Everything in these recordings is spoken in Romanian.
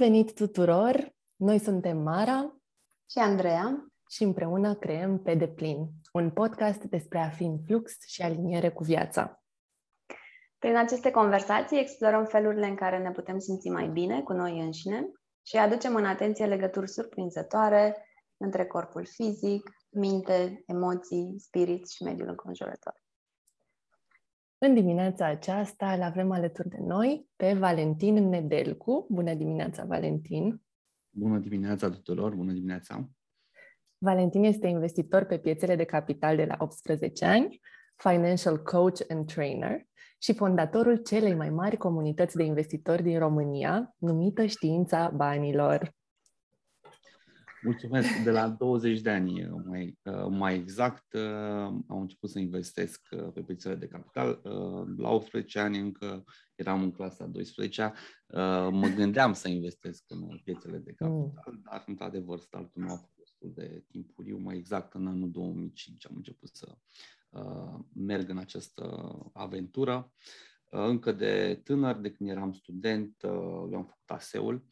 Bun venit tuturor! Noi suntem Mara și Andreea și împreună creăm Pe Deplin, un podcast despre a fi în flux și aliniere cu viața. Prin aceste conversații explorăm felurile în care ne putem simți mai bine cu noi înșine și aducem în atenție legături surprinzătoare între corpul fizic, minte, emoții, spirit și mediul înconjurător. În dimineața aceasta îl avem alături de noi pe Valentin Nedelcu. Bună dimineața, Valentin! Bună dimineața tuturor! Bună dimineața! Valentin este investitor pe piețele de capital de la 18 ani, financial coach and trainer și fondatorul celei mai mari comunități de investitori din România, numită Știința Banilor. Mulțumesc. De la 20 de ani, mai, mai exact, am început să investesc pe piețele de capital. La 18 ani încă eram în clasa 12 Mă gândeam să investesc în piețele de capital, mm. dar, într-adevăr, startul nu a fost destul de timpuriu. Mai exact, în anul 2005 am început să merg în această aventură. Încă de tânăr, de când eram student, eu am făcut ASEul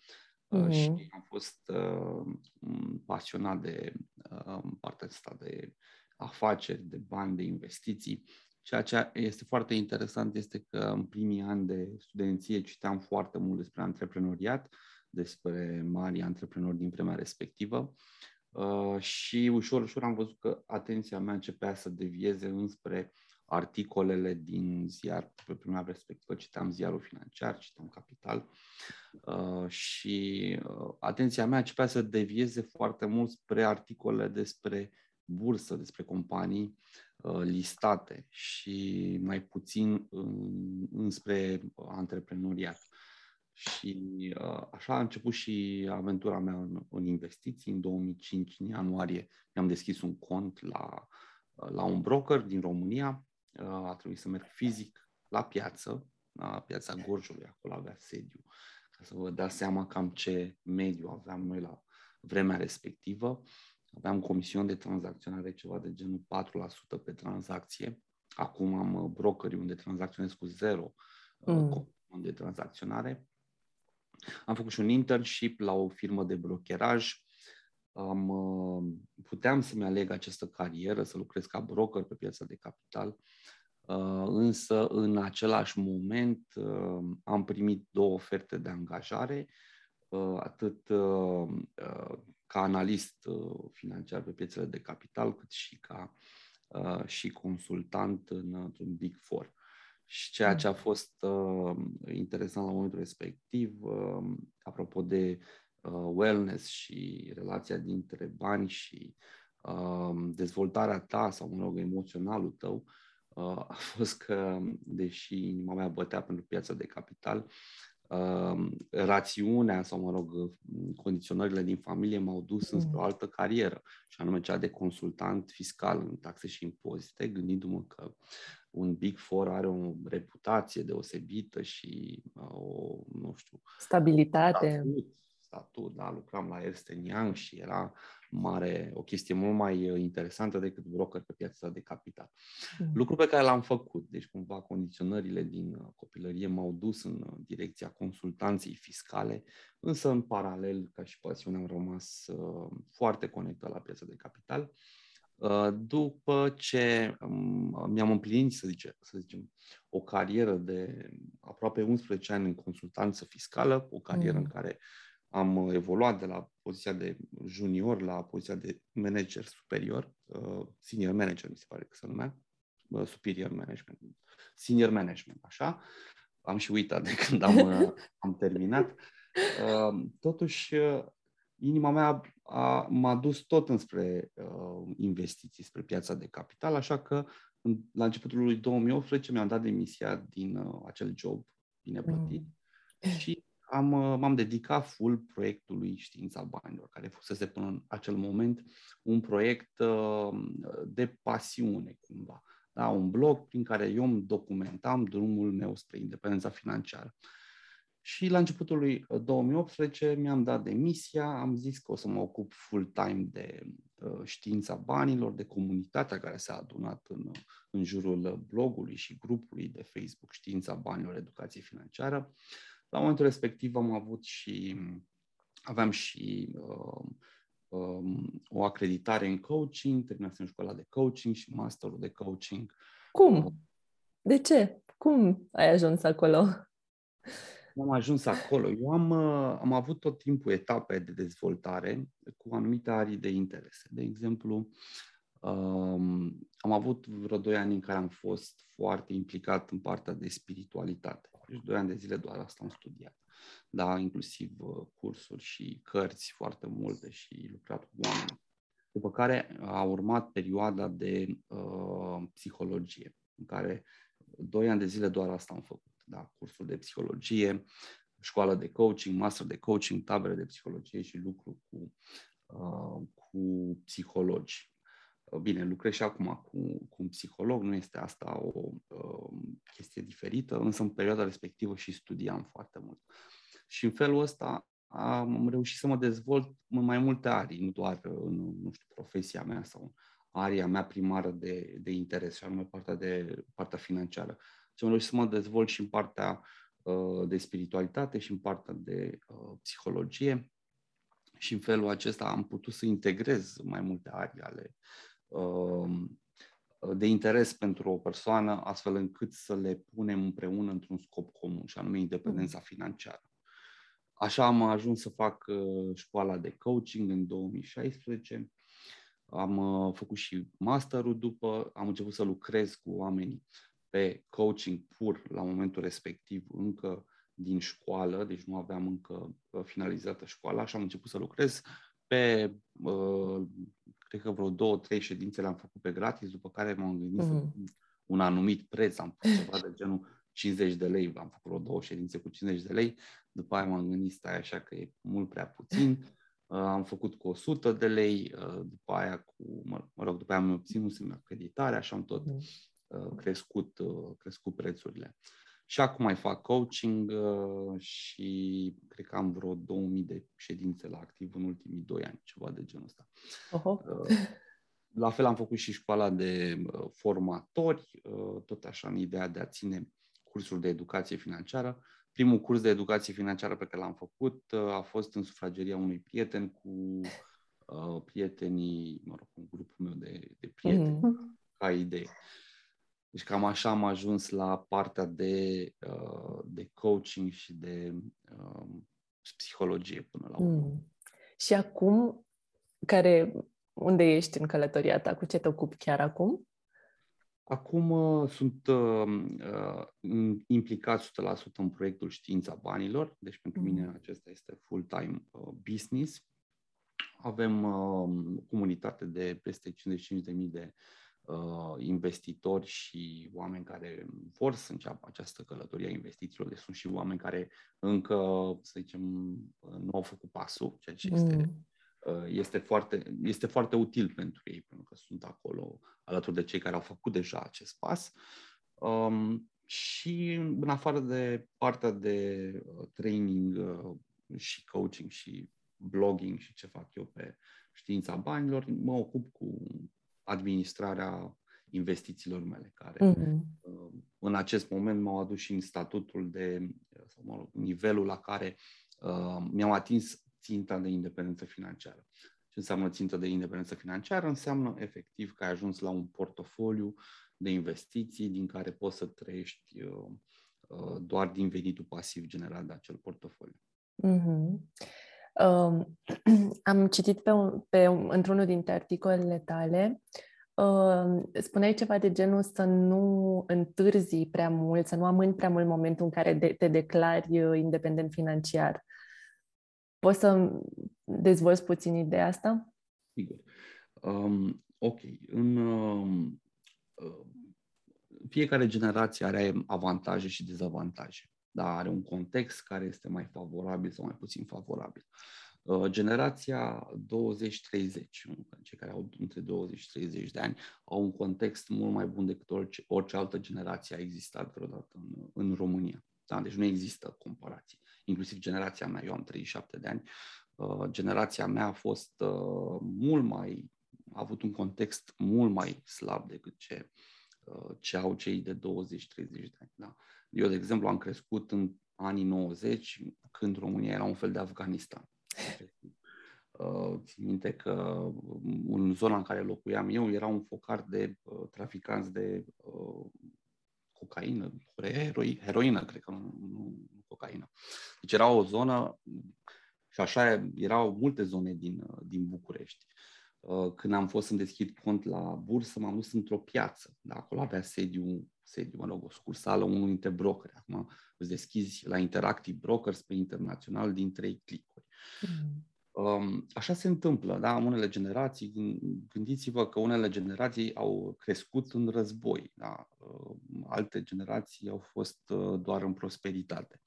uh-huh. și am fost uh, pasionat de uh, partea asta de afaceri, de bani, de investiții. Ceea ce este foarte interesant este că în primii ani de studenție citeam foarte mult despre antreprenoriat, despre mari antreprenori din vremea respectivă uh, și ușor, ușor am văzut că atenția mea începea să devieze înspre articolele din ziar, pe prima respectivă citeam ziarul financiar, citeam Capital uh, și uh, atenția mea începea să devieze foarte mult spre articole despre bursă, despre companii uh, listate și mai puțin în, înspre antreprenoriat. Și uh, așa a început și aventura mea în, în investiții. În 2005, în ianuarie, mi-am deschis un cont la, la un broker din România a trebuit să merg fizic la piață, la piața Gorjului, acolo avea sediu, ca să vă dați seama cam ce mediu aveam noi la vremea respectivă. Aveam comision de tranzacționare ceva de genul 4% pe tranzacție. Acum am uh, brokeri unde tranzacționez cu zero uh, mm. comision de tranzacționare. Am făcut și un internship la o firmă de brokeraj am, uh, puteam să-mi aleg această carieră, să lucrez ca broker pe piața de capital, uh, însă în același moment uh, am primit două oferte de angajare, atât ca analist financiar pe piețele de capital, cât și ca și consultant în, într-un Big Four. Și ceea ce a fost uh, interesant la momentul respectiv, uh, apropo de uh, wellness și relația dintre bani și uh, dezvoltarea ta sau, mă rog, emoționalul tău, uh, a fost că, deși inima mea bătea pentru piața de capital, uh, rațiunea sau, mă rog, condiționările din familie m-au dus mm. înspre o altă carieră, și anume cea de consultant fiscal în taxe și impozite, gândindu-mă că un Big Four are o reputație deosebită și uh, o, nu știu... Stabilitate. Statut, statut, da, lucram la Ernst Young și era mare, o chestie mult mai uh, interesantă decât broker pe piața de capital. Mm. Lucru pe care l-am făcut, deci cumva condiționările din uh, copilărie m-au dus în uh, direcția consultanței fiscale, însă în paralel, ca și pasiune, am rămas uh, foarte conectat la piața de capital. Uh, după ce um, mi-am împlinit, să, zice, să zicem, o carieră de aproape 11 ani în consultanță fiscală, o carieră mm. în care am uh, evoluat de la poziția de junior la poziția de manager superior, uh, senior manager, mi se pare că se numea, uh, superior management, senior management, așa. Am și uitat de când am, uh, am terminat. Uh, totuși, uh, inima mea a, m-a dus tot înspre uh, investiții, spre piața de capital, așa că în, la începutul lui 2018 mi-am dat demisia din uh, acel job bine plătit mm. și am, uh, m-am dedicat full proiectului Știința Banilor, care fusese până în acel moment un proiect uh, de pasiune, cumva. Da, un blog prin care eu îmi documentam drumul meu spre independența financiară. Și la începutul lui 2018 uh, mi-am dat demisia, am zis că o să mă ocup full-time de uh, știința banilor, de comunitatea care s-a adunat în, în jurul blogului și grupului de Facebook Știința Banilor Educație Financiară La momentul respectiv am avut și, aveam și uh, um, o acreditare în coaching, terminasem școala de coaching și masterul de coaching. Cum? De ce? Cum ai ajuns acolo? am ajuns acolo. Eu am, uh, am avut tot timpul etape de dezvoltare cu anumite arii de interese. De exemplu, um, am avut vreo doi ani în care am fost foarte implicat în partea de spiritualitate. Deci doi ani de zile doar asta am studiat. Da, inclusiv uh, cursuri și cărți foarte multe și lucrat cu oameni. După care a urmat perioada de uh, psihologie, în care doi ani de zile doar asta am făcut da, cursul de psihologie, școală de coaching, master de coaching, tabere de psihologie și lucru cu, uh, cu psihologi. Uh, bine, lucrez și acum cu, cu un psiholog, nu este asta o uh, chestie diferită, însă în perioada respectivă și studiam foarte mult. Și în felul ăsta am reușit să mă dezvolt în mai multe arii, nu doar în, nu știu, profesia mea sau aria mea primară de, de interes, și anume partea, de, partea financiară și am reușit să mă dezvolt și în partea uh, de spiritualitate și în partea de uh, psihologie și în felul acesta am putut să integrez mai multe arii ale uh, de interes pentru o persoană, astfel încât să le punem împreună într-un scop comun, și anume independența financiară. Așa am ajuns să fac școala de coaching în 2016. Am făcut și masterul după, am început să lucrez cu oamenii pe coaching pur la momentul respectiv încă din școală, deci nu aveam încă uh, finalizată școala și am început să lucrez pe, uh, cred că vreo două, trei ședințe le-am făcut pe gratis, după care m-am gândit mm-hmm. să mhm. un anumit preț, am făcut ceva de genul 50 de lei, am făcut vreo două ședințe cu 50 de lei, după aia m-am gândit, stai așa că e mult prea puțin, uh, am făcut cu 100 de lei, uh, după aia cu, mă, mă rog, după aia am obținut acreditare, așa am tot mm. Uh, crescut, uh, crescut prețurile. Și acum mai fac coaching uh, și cred că am vreo 2000 de ședințe la activ în ultimii doi ani, ceva de genul ăsta. Uh-huh. La fel am făcut și școala de formatori, tot așa în ideea de a ține cursuri de educație financiară. Primul curs de educație financiară pe care l-am făcut a fost în sufrageria unui prieten cu prietenii, mă rog, un grupul meu de, de prieteni, mm-hmm. ca idee. Deci cam așa am ajuns la partea de, uh, de coaching și de uh, psihologie până la urmă. Mm. Și acum, care, unde ești în călătoria ta? Cu ce te ocupi chiar acum? Acum uh, sunt uh, uh, implicat 100% în proiectul Știința Banilor, deci pentru mm. mine acesta este full-time uh, business. Avem uh, comunitate de peste 55.000 de uh, investitori și oameni care vor să înceapă această călătorie a investițiilor. Deci sunt și oameni care încă, să zicem, nu au făcut pasul, ceea ce este, mm. uh, este, foarte, este foarte util pentru ei, pentru că sunt acolo alături de cei care au făcut deja acest pas. Um, și în afară de partea de uh, training uh, și coaching și blogging și ce fac eu pe știința banilor, mă ocup cu administrarea investițiilor mele, care mm-hmm. în acest moment m-au adus și în statutul de, sau mă rog, nivelul la care uh, mi-am atins ținta de independență financiară. Ce înseamnă țintă de independență financiară? Înseamnă efectiv că ai ajuns la un portofoliu de investiții din care poți să trăiești uh, uh, doar din venitul pasiv generat de acel portofoliu. Mm-hmm. Uh, am citit pe, un, pe un, într-unul dintre articolele tale, uh, spuneai ceva de genul să nu întârzi prea mult, să nu amâni prea mult momentul în care de, te declari uh, independent financiar. Poți să dezvolți puțin ideea asta? Sigur. Um, ok. În, um, uh, fiecare generație are avantaje și dezavantaje da, are un context care este mai favorabil sau mai puțin favorabil. Uh, generația 20-30, cei care au între 20 și 30 de ani, au un context mult mai bun decât orice, orice altă generație a existat vreodată în, în România. Da? Deci nu există comparații. Inclusiv generația mea, eu am 37 de ani, uh, generația mea a fost uh, mult mai, a avut un context mult mai slab decât ce, ce au cei de 20-30 de ani. Da? Eu, de exemplu, am crescut în, anii 90, când România era un fel de Afganistan. Uh, țin minte că în zona în care locuiam eu era un focar de uh, traficanți de uh, cocaină, heroi, heroină, cred că nu, nu cocaină. Deci era o zonă, și așa erau multe zone din, din București. Uh, când am fost să deschid cont la bursă, m-am dus într-o piață. Da? Acolo avea sediu, sediu, mă rog, o sucursală, unul dintre brokeri. Acum îți deschizi la Interactive Brokers pe internațional din trei clicuri. Mm. Um, așa se întâmplă, da? Unele generații, gândiți-vă că unele generații au crescut în război, da? Uh, alte generații au fost uh, doar în prosperitate.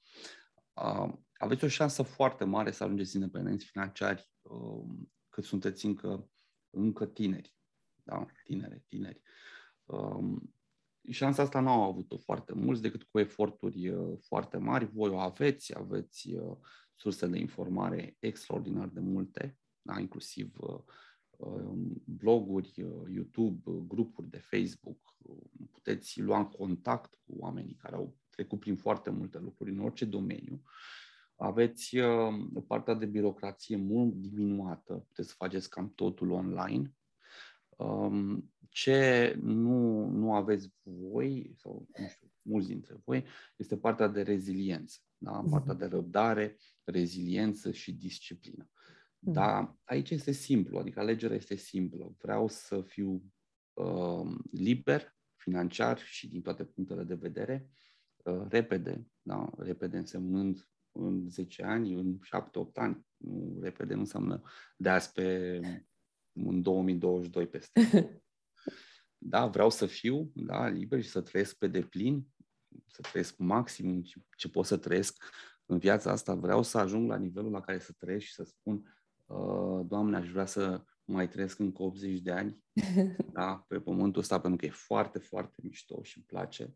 Uh, aveți o șansă foarte mare să ajungeți independenți financiari um, cât sunteți încă, încă tineri, da? Tinere, tineri. Um, șansa asta nu au avut-o foarte mulți decât cu eforturi foarte mari. Voi o aveți, aveți surse de informare extraordinar de multe, da? inclusiv uh, um, bloguri, uh, YouTube, uh, grupuri de Facebook. Puteți lua în contact cu oamenii care au trecut prin foarte multe lucruri în orice domeniu. Aveți partea de birocrație mult diminuată, puteți să faceți cam totul online. Um, ce nu, nu aveți voi, sau nu știu, mulți dintre voi, este partea de reziliență, da? Mhm. partea de răbdare, reziliență și disciplină. Mhm. Dar aici este simplu, adică alegerea este simplă. Vreau să fiu uh, liber, financiar și din toate punctele de vedere, uh, repede, da? repede însemnând în 10 ani, în 7-8 ani. Nu, repede nu înseamnă de azi pe în 2022 peste. Da, vreau să fiu da, liber și să trăiesc pe deplin, să trăiesc maxim ce pot să trăiesc în viața asta. Vreau să ajung la nivelul la care să trăiesc și să spun, uh, Doamne, aș vrea să mai trăiesc încă 80 de ani da, pe pământul ăsta, pentru că e foarte, foarte mișto și îmi place.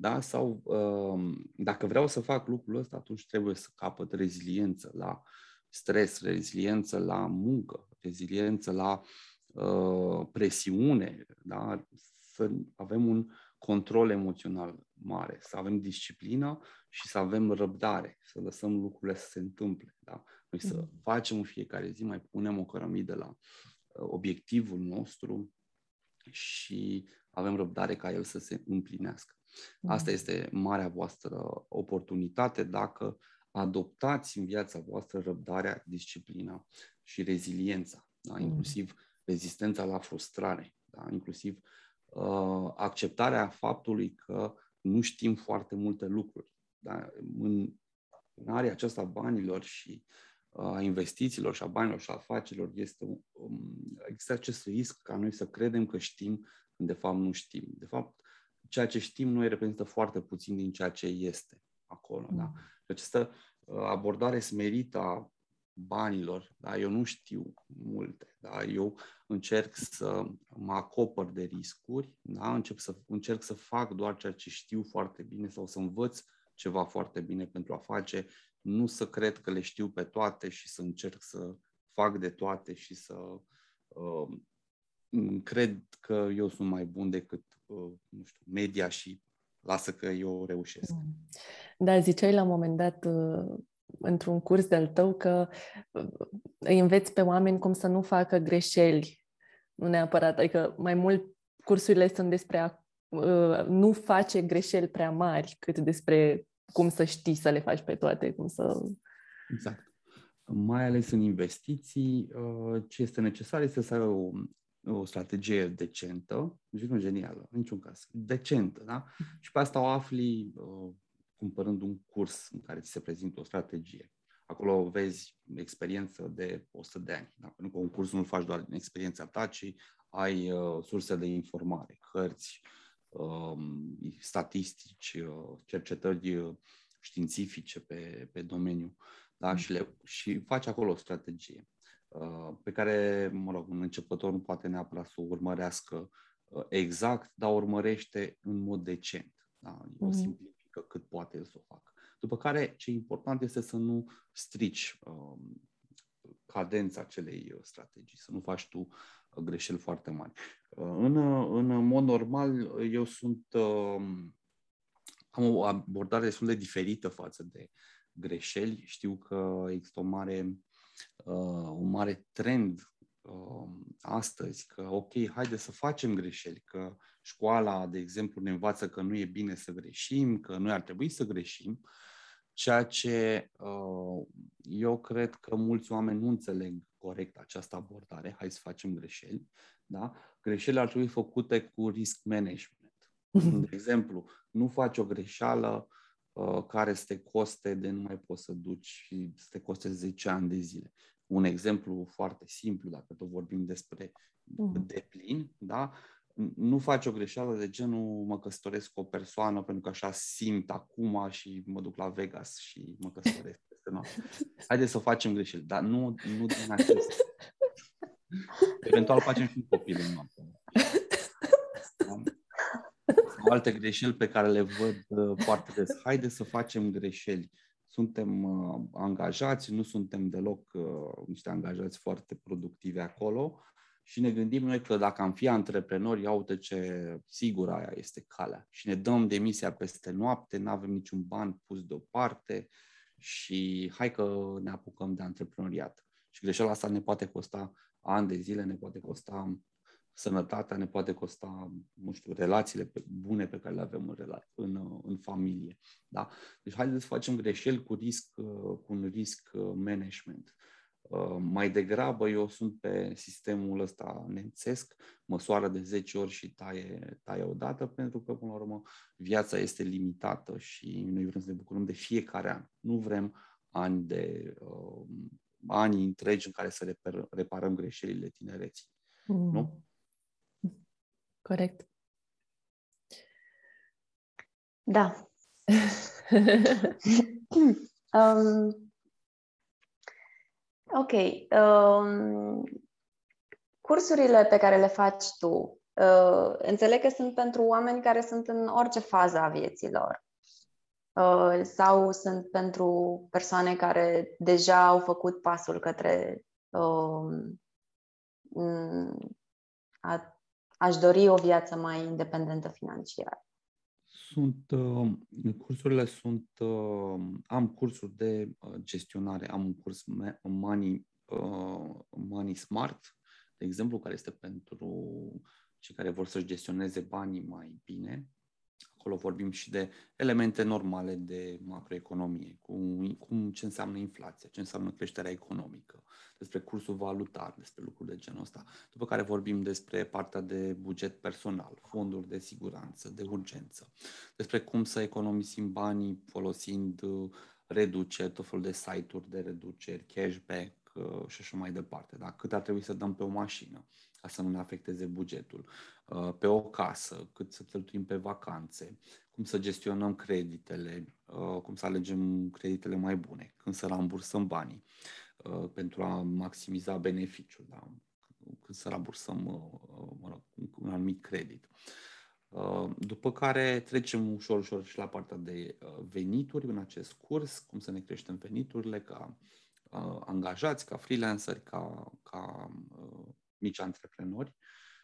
Da? Sau uh, dacă vreau să fac lucrul ăsta, atunci trebuie să capăt reziliență la stres, reziliență la muncă, reziliență la uh, presiune, da? să avem un control emoțional mare, să avem disciplină și să avem răbdare, să lăsăm lucrurile să se întâmple. Da? Noi să mm. facem în fiecare zi, mai punem o cărămidă la uh, obiectivul nostru și avem răbdare ca el să se împlinească. Mm. Asta este marea voastră oportunitate dacă adoptați în viața voastră răbdarea, disciplina și reziliența, da? Mm. inclusiv rezistența la frustrare, da? inclusiv uh, acceptarea faptului că nu știm foarte multe lucruri. Da? În, în area aceasta banilor și uh, a investițiilor și a banilor și a afacerilor este um, există acest risc ca noi să credem că știm când de fapt nu știm. De fapt, ceea ce știm noi reprezintă foarte puțin din ceea ce este acolo. Da? Mm. Și această uh, abordare smerită a banilor, da? eu nu știu multe. Da? Eu încerc să mă acopăr de riscuri, da? Încep să, încerc să fac doar ceea ce știu foarte bine sau să învăț ceva foarte bine pentru a face, nu să cred că le știu pe toate și să încerc să fac de toate și să uh, cred că eu sunt mai bun decât uh, nu știu, media și lasă că eu reușesc. Da, ziceai la un moment dat uh, într-un curs de-al tău că uh, îi înveți pe oameni cum să nu facă greșeli. Nu neapărat, adică mai mult cursurile sunt despre a uh, nu face greșeli prea mari, cât despre cum să știi să le faci pe toate, cum să... Exact. Mai ales în investiții, uh, ce este necesar este să ai o, o strategie decentă, deci nu genială, în niciun caz, decentă, da? Mhm. Și pe asta o afli cumpărând un curs în care ți se prezintă o strategie. Acolo vezi experiență de 100 de ani. Da? Pentru că un curs nu-l faci doar din experiența ta, ci ai uh, surse de informare, cărți, um, statistici, uh, cercetări uh, științifice pe, pe domeniu. Da? Mm. Și, le, și faci acolo o strategie uh, pe care, mă rog, un începător nu poate neapărat să o urmărească uh, exact, dar urmărește în mod decent. Da? E o mm cât poate el să o facă. După care, ce important este să nu strici um, cadența acelei uh, strategii, să nu faci tu uh, greșeli foarte mari. Uh, în, în mod normal, eu sunt um, am o abordare destul de diferită față de greșeli. Știu că există o mare, uh, un mare trend uh, astăzi că, ok, haide să facem greșeli, că școala, de exemplu, ne învață că nu e bine să greșim, că noi ar trebui să greșim, ceea ce uh, eu cred că mulți oameni nu înțeleg corect această abordare, hai să facem greșeli, da? Greșelile ar trebui făcute cu risk management. De exemplu, nu faci o greșeală uh, care să te coste de nu mai poți să duci și să te coste 10 ani de zile. Un exemplu foarte simplu, dacă tot vorbim despre uh-huh. deplin, da? nu faci o greșeală de genul mă căsătoresc cu o persoană pentru că așa simt acum și mă duc la Vegas și mă căsătoresc peste noapte. Haideți să facem greșeli, dar nu, nu din acest. Eventual facem și un copil în noapte. Sau alte greșeli pe care le văd uh, foarte des. Haideți să facem greșeli. Suntem uh, angajați, nu suntem deloc uh, niște angajați foarte productivi acolo și ne gândim noi că dacă am fi antreprenori, ia uite ce sigur aia este calea. Și ne dăm demisia peste noapte, nu avem niciun ban pus deoparte și hai că ne apucăm de antreprenoriat. Și greșeala asta ne poate costa ani de zile, ne poate costa sănătatea, ne poate costa, nu știu, relațiile bune pe care le avem în, rela- în, în familie. Da? Deci haideți să facem greșeli cu risc, cu un risc management. Uh, mai degrabă eu sunt pe sistemul ăsta nemțesc, măsoară de 10 ori și taie, taie odată, pentru că, până la urmă, viața este limitată și noi vrem să ne bucurăm de fiecare an. Nu vrem ani de uh, ani întregi în care să reper, reparăm greșelile tinereții. Mm. Nu? Corect. Da. um, Ok. Um, cursurile pe care le faci tu, uh, înțeleg că sunt pentru oameni care sunt în orice fază a vieților. Uh, sau sunt pentru persoane care deja au făcut pasul către uh, a, aș dori o viață mai independentă financiar. Sunt, uh, cursurile sunt, uh, am cursuri de uh, gestionare, am un curs Money, uh, Money Smart, de exemplu, care este pentru cei care vor să-și gestioneze banii mai bine, Acolo vorbim și de elemente normale de macroeconomie, cum, cum ce înseamnă inflația, ce înseamnă creșterea economică, despre cursul valutar, despre lucruri de genul ăsta. După care vorbim despre partea de buget personal, fonduri de siguranță, de urgență, despre cum să economisim banii folosind uh, reduceri, tot felul de site-uri de reduceri, cashback uh, și așa mai departe. Da? Cât ar trebui să dăm pe o mașină ca să nu ne afecteze bugetul, uh, pe o casă, cât să cheltuim pe vacanțe, cum să gestionăm creditele, uh, cum să alegem creditele mai bune, când să rambursăm banii uh, pentru a maximiza beneficiul, da? când să rambursăm mă rog, un anumit credit. După care trecem ușor, ușor și la partea de venituri în acest curs, cum să ne creștem veniturile ca angajați, ca freelanceri, ca, ca mici antreprenori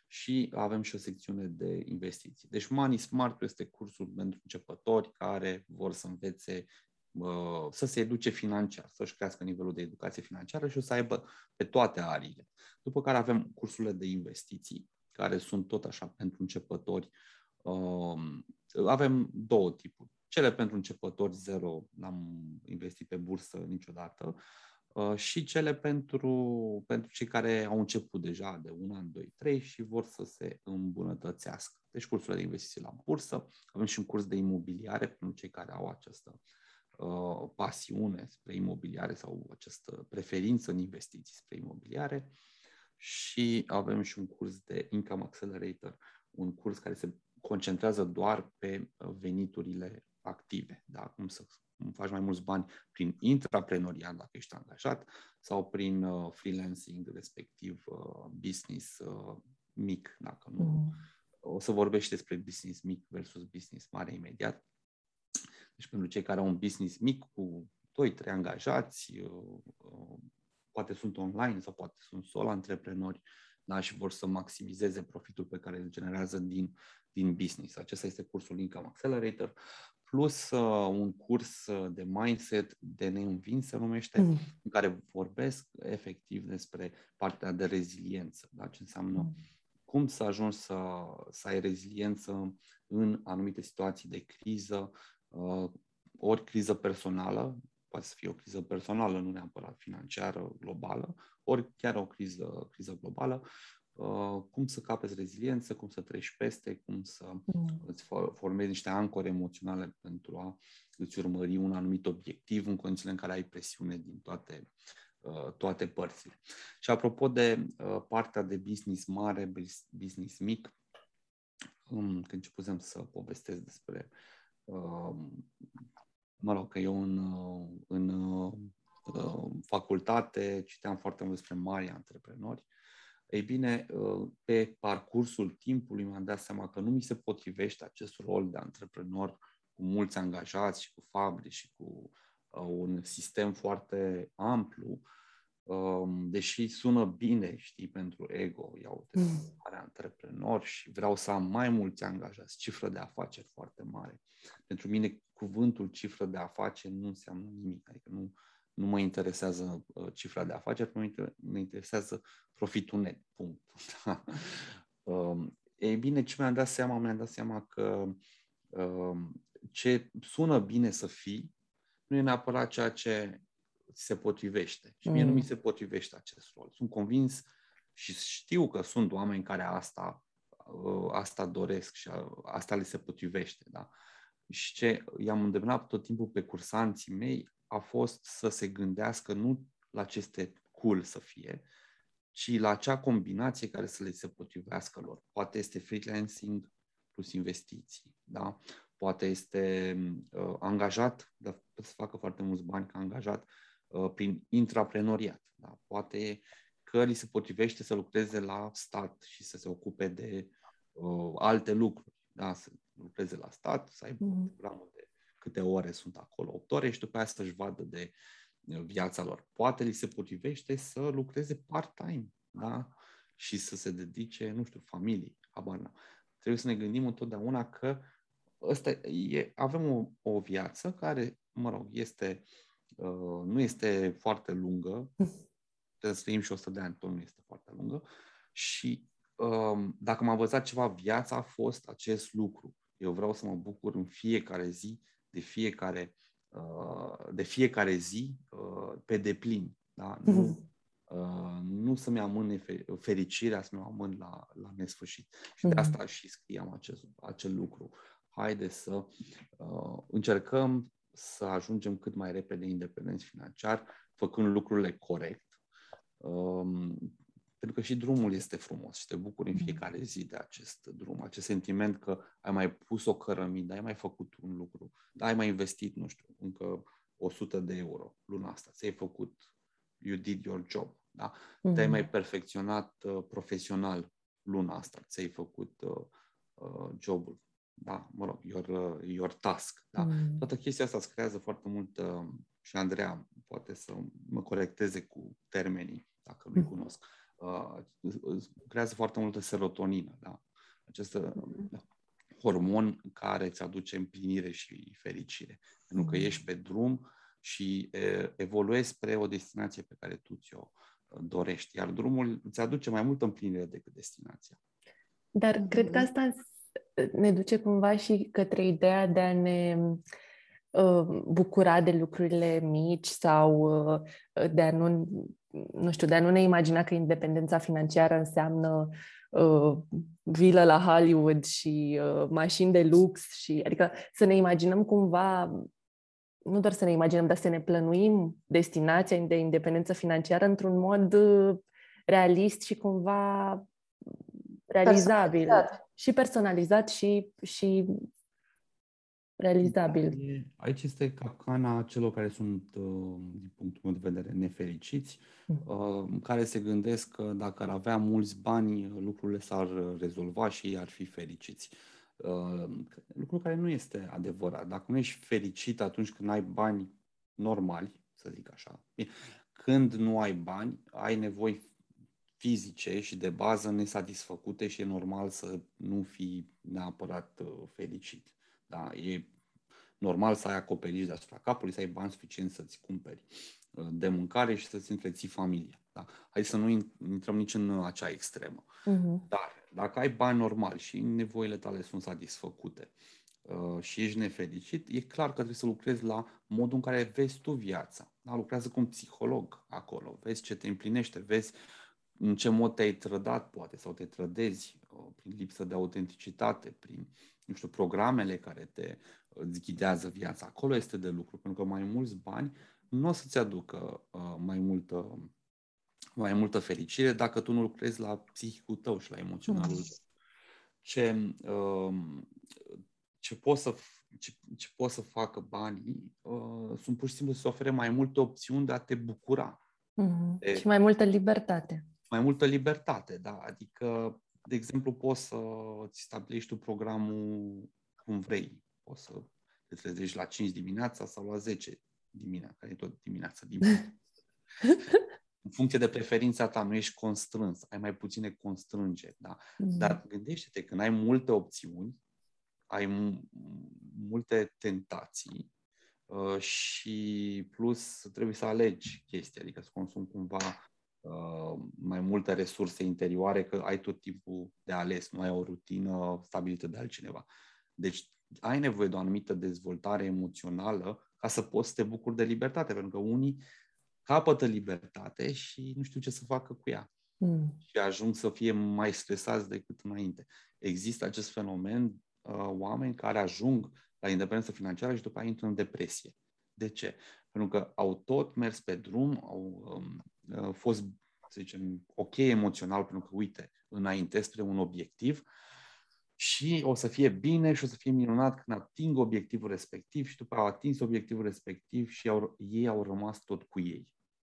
și avem și o secțiune de investiții. Deci Money Smart este cursul pentru începători care vor să învețe să se educe financiar, să-și crească nivelul de educație financiară și o să aibă pe toate ariile. După care avem cursurile de investiții, care sunt tot așa pentru începători. Um, avem două tipuri. Cele pentru începători zero, n-am investit pe bursă niciodată, Uh, și cele pentru, pentru cei care au început deja de un an, doi, trei și vor să se îmbunătățească. Deci cursurile de investiții la bursă, avem și un curs de imobiliare pentru cei care au această uh, pasiune spre imobiliare sau această preferință în investiții spre imobiliare și avem și un curs de Income Accelerator, un curs care se concentrează doar pe uh, veniturile active, da? cum să faci mai mulți bani prin intraprenoriat, dacă ești angajat, sau prin uh, freelancing, respectiv uh, business uh, mic, dacă nu. Mm. O să vorbești despre business mic versus business mare imediat. Deci pentru cei care au un business mic cu 2-3 angajați, uh, uh, poate sunt online sau poate sunt solo antreprenori, da, și vor să maximizeze profitul pe care îl generează din, din business. Acesta este cursul Income Accelerator plus uh, un curs de mindset de neînvins se numește, mm. în care vorbesc efectiv despre partea de reziliență, da? ce înseamnă mm. cum să ajungi să, să ai reziliență în anumite situații de criză, uh, ori criză personală, poate să fie o criză personală, nu neapărat financiară, globală, ori chiar o criză, criză globală, uh, cum să capezi reziliență, cum să treci peste, cum să mm. îți formezi niște ancore emoționale pentru a îți urmări un anumit obiectiv în condițiile în care ai presiune din toate, uh, toate părțile. Și apropo de uh, partea de business mare, business mic, um, când începusem să povestesc despre mă rog, că eu în, în uh, facultate citeam foarte mult despre mari antreprenori. Ei bine, uh, pe parcursul timpului mi-am dat seama că nu mi se potrivește acest rol de antreprenor cu mulți angajați și cu fabrici și cu uh, un sistem foarte amplu, um, deși sună bine, știi, pentru ego, iau de mm. mare antreprenor și vreau să am mai mulți angajați, cifră de afaceri foarte mare. Pentru mine cuvântul cifră de afaceri nu înseamnă nimic. Adică nu, nu mă interesează uh, cifra de afaceri, mă, inter- mă interesează profitul net. Punct. Da. Uh, ei bine, ce mi-am dat seama? Mi-am dat seama că uh, ce sună bine să fii, nu e neapărat ceea ce se potrivește. Și mie mm. nu mi se potrivește acest rol. Sunt convins și știu că sunt oameni care asta, uh, asta doresc și asta le se potrivește. Da? și ce i-am îndemnat tot timpul pe cursanții mei a fost să se gândească nu la ce este cool să fie, ci la acea combinație care să le se potrivească lor. Poate este freelancing plus investiții, da? poate este uh, angajat, dar să facă foarte mulți bani ca angajat uh, prin intraprenoriat. Da? Poate că li se potrivește să lucreze la stat și să se ocupe de uh, alte lucruri. Da? Să lucreze la stat, să aibă mm-hmm. programul de câte ore sunt acolo, 8 ore și după aia să-și vadă de uh, viața lor. Poate li se potrivește să lucreze part-time, da? Și să se dedice, nu știu, familiei, habar n Trebuie să ne gândim întotdeauna că ăsta e, avem o, o viață care, mă rog, este, uh, nu este foarte lungă, trebuie să trăim și 100 de ani, tot nu este foarte lungă, și um, dacă m-a învățat ceva, viața a fost acest lucru. Eu vreau să mă bucur în fiecare zi de fiecare, uh, de fiecare zi uh, pe deplin. Da? Nu, mhm. uh, nu să-mi amân fericirea, să-mi amân la, la nesfârșit. Și de mhm. asta și scriam acest, acel lucru. Haide să încercăm să ajungem cât mai repede independenți financiar, făcând lucrurile corect. Um, pentru că și drumul este frumos și te bucuri în mm. fiecare zi de acest drum, acest sentiment că ai mai pus o cărămidă, ai mai făcut un lucru, da, ai mai investit, nu știu, încă 100 de euro luna asta, ți-ai făcut, you did your job, da? Mm-hmm. Te-ai mai perfecționat uh, profesional luna asta, ți-ai făcut uh, uh, jobul, da, mă rog, your, uh, your task, da? Mm. Toată chestia asta îți creează foarte mult uh, și Andreea poate să mă corecteze cu termenii, dacă nu-i mm. cunosc uh, creează foarte multă serotonină, da? Acest uh, hormon care îți aduce împlinire și fericire. Pentru că ești pe drum și uh, evoluezi spre o destinație pe care tu ți-o uh, dorești. Iar drumul îți aduce mai multă împlinire decât destinația. Dar cred că asta ne duce cumva și către ideea de a ne uh, bucura de lucrurile mici sau uh, de a nu nu știu, de a nu ne imagina că independența financiară înseamnă uh, vilă la Hollywood și uh, mașini de lux și adică să ne imaginăm cumva nu doar să ne imaginăm, dar să ne plănuim destinația de independență financiară într-un mod uh, realist și cumva realizabil personalizat. și personalizat și, și realizabil. Aici este capcana celor care sunt, uh, din punctul meu de vedere, nefericiți, mm. uh, care se gândesc că dacă ar avea mulți bani, lucrurile s-ar rezolva și ei ar fi fericiți. Uh, lucru care nu este adevărat. Dacă nu ești fericit atunci când ai bani normali, să zic așa, când nu ai bani, ai nevoi fizice și de bază nesatisfăcute și e normal să nu fii neapărat fericit. Da? E normal să ai acoperiș deasupra capului, să ai bani suficient să-ți cumperi uh, de mâncare și să-ți întreții familia. Da? Hai să nu intrăm nici în acea extremă. Uh-huh. Dar dacă ai bani normali și nevoile tale sunt satisfăcute uh, și ești nefericit, e clar că trebuie să lucrezi la modul în care vezi tu viața. Da? Lucrează cu un psiholog acolo, vezi ce te împlinește, vezi în ce mod te-ai trădat, poate, sau te trădezi uh, prin lipsă de autenticitate, prin, nu știu, programele care te îți ghidează viața. Acolo este de lucru, pentru că mai mulți bani nu o să-ți aducă uh, mai multă mai multă fericire dacă tu nu lucrezi la psihicul tău și la emoționalul tău. Ce, uh, ce pot să ce, ce pot să facă banii uh, sunt pur și simplu să ofere mai multe opțiuni de a te bucura. Mm-hmm. De, și mai multă libertate. Mai multă libertate, da. Adică, de exemplu, poți să-ți stabilești tu programul cum vrei. Poți să te trezești la 5 dimineața sau la 10 dimineața, care e tot dimineața dimineața. în funcție de preferința ta, nu ești constrâns, ai mai puține constrângeri, da? Mm. Dar gândește-te, când ai multe opțiuni, ai m- multe tentații uh, și plus trebuie să alegi chestii, adică să consumi cumva uh, mai multe resurse interioare, că ai tot timpul de ales, nu ai o rutină stabilită de altcineva. Deci ai nevoie de o anumită dezvoltare emoțională ca să poți să te bucuri de libertate, pentru că unii capătă libertate și nu știu ce să facă cu ea. Mm. Și ajung să fie mai stresați decât înainte. Există acest fenomen, uh, oameni care ajung la independență financiară și după aia intră în depresie. De ce? Pentru că au tot mers pe drum, au um, uh, fost, să zicem, ok emoțional, pentru că, uite, înainte spre un obiectiv și o să fie bine și o să fie minunat când ating obiectivul respectiv și după au atins obiectivul respectiv și au, ei au rămas tot cu ei.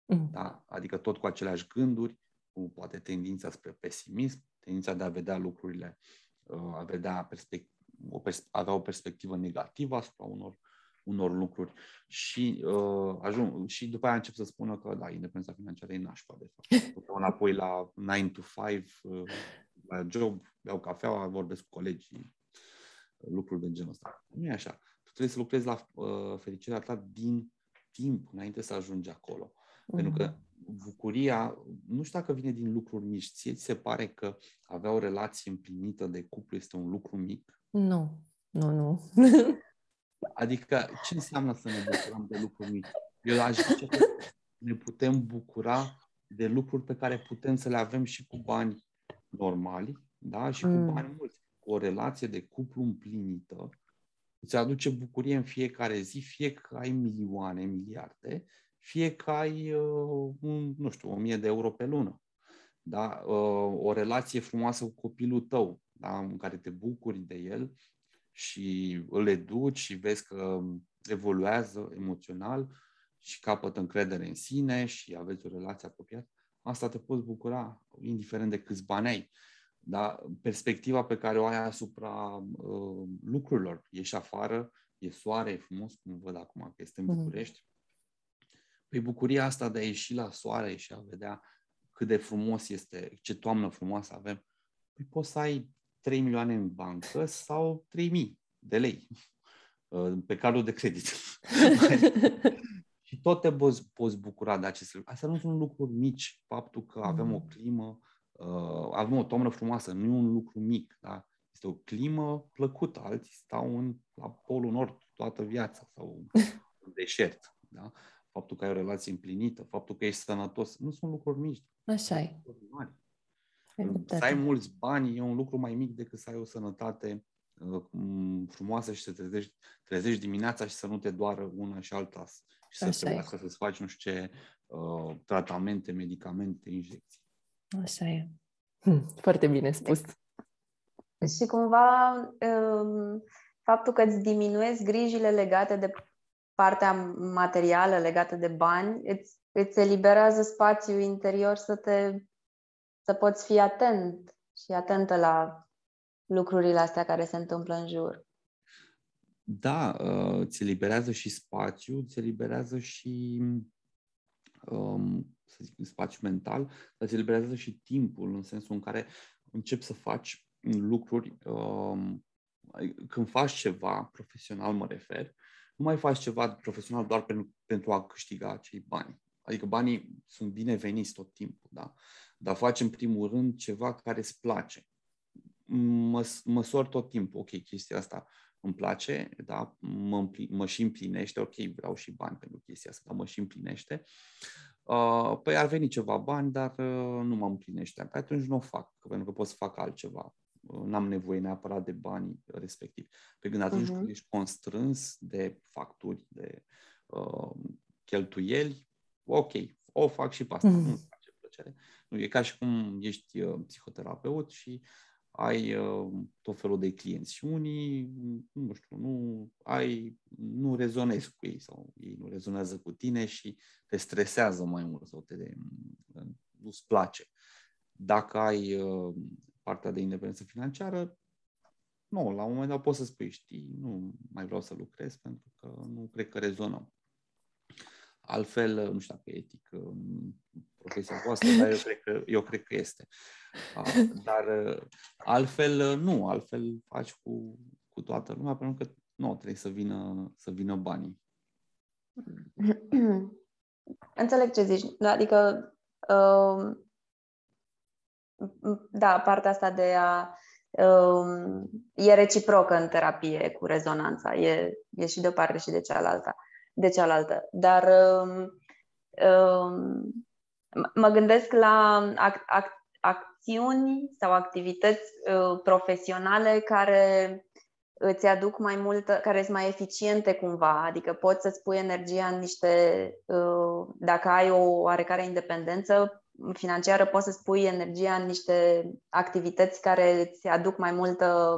Mm. Da? Adică tot cu aceleași gânduri, cu poate tendința spre pesimism, tendința de a vedea lucrurile, uh, a vedea perspect- o pers- avea o perspectivă negativă asupra unor, unor lucruri și uh, ajung, și după aia încep să spună că da, independența financiară e nașpa, de fapt. După înapoi la 9 to 5, uh, la job, beau cafeaua, vorbesc cu colegii, lucruri de genul ăsta. Nu e așa. Tu trebuie să lucrezi la uh, fericirea ta din timp înainte să ajungi acolo. Mm-hmm. Pentru că mhm. bucuria, nu știu dacă vine din lucruri mici. Ție ți se pare că avea o relație împlinită de cuplu este un lucru mic? Nu, nu, nu. adică ce înseamnă să ne bucurăm de lucruri mici? Eu aș zice că ne putem bucura de lucruri pe care putem să le avem și cu bani normali, da? Și mm. cu bani mulți. O relație de cuplu împlinită îți aduce bucurie în fiecare zi, fie că ai milioane, miliarde, fie că ai, uh, un, nu știu, o mie de euro pe lună. Da? Uh, o relație frumoasă cu copilul tău, da? în care te bucuri de el și îl educi și vezi că evoluează emoțional și capătă încredere în sine și aveți o relație apropiată, asta te poți bucura, indiferent de câți bani ai. Da? Perspectiva pe care o ai asupra uh, lucrurilor. Ești afară, e soare, e frumos, cum văd acum că este în mm. București. Păi bucuria asta de a ieși la soare și a vedea cât de frumos este, ce toamnă frumoasă avem, păi poți să ai 3 milioane în bancă sau 3 mii de lei uh, pe cardul de credit. și tot te poți, poți bucura de aceste lucruri. Astea nu sunt lucruri mici. Faptul că avem o mm. climă, uh, avem o toamnă frumoasă, nu e un lucru mic. Da? Este o climă plăcută. Alții stau în, la Polul Nord toată viața sau în deșert. Da? faptul că ai o relație împlinită, faptul că ești sănătos, nu sunt lucruri mici. Așa e. Să ai mulți bani e un lucru mai mic decât să ai o sănătate uh, frumoasă și să trezești, trezești dimineața și să nu te doară una și alta și să trebuiască să-ți faci nu știu ce uh, tratamente, medicamente, injecții. Așa e. Hm, foarte bine spus. Și cumva um, faptul că îți diminuezi grijile legate de partea materială legată de bani, îți, îți eliberează spațiul interior să te să poți fi atent și atentă la lucrurile astea care se întâmplă în jur. Da, uh, ți eliberează și spațiu, ți eliberează și um, să zic, spațiu mental, dar ți eliberează și timpul, în sensul în care începi să faci lucruri um, când faci ceva, profesional mă refer, nu mai faci ceva profesional doar pentru, pentru a câștiga acei bani. Adică banii sunt bineveniți tot timpul, da? Dar faci în primul rând ceva care îți place. Mă, măsor tot timpul, ok, chestia asta îmi place, da, mă, mă și împlinește, ok, vreau și bani pentru chestia asta, dar mă și împlinește. Uh, păi ar veni ceva bani, dar uh, nu mă împlinește. Păi atunci nu o fac, pentru că pot să fac altceva. Uh, n-am nevoie neapărat de bani respectiv. Pe când atunci uh-huh. când ești constrâns de facturi, de uh, cheltuieli, ok, o fac și pe asta, uh-huh. nu face plăcere. Nu, e ca și cum ești uh, psihoterapeut și ai uh, tot felul de clienți și unii, nu știu, nu ai, nu rezonezi cu ei sau ei nu rezonează cu tine și te stresează mai mult sau te nu-ți place. Dacă ai uh, partea de independență financiară, nu, la un moment dat poți să spui, știi, nu mai vreau să lucrez pentru că nu cred că rezonăm. Altfel, nu știu dacă e etic profesia voastră, dar eu cred că, eu cred că este. Dar altfel, nu, altfel faci cu, cu toată lumea, pentru că nu, trebuie să vină, să vină banii. Înțeleg ce zici. Adică, uh, da, partea asta de a uh, e reciprocă în terapie cu rezonanța. E, e și de o parte și de cealaltă. De cealaltă. Dar uh, uh, mă gândesc la ac- ac- acțiuni sau activități uh, profesionale care îți aduc mai multă, care sunt mai eficiente cumva, adică poți să-ți pui energia în niște, uh, dacă ai o oarecare independență financiară, poți să-ți pui energia în niște activități care îți aduc mai multă,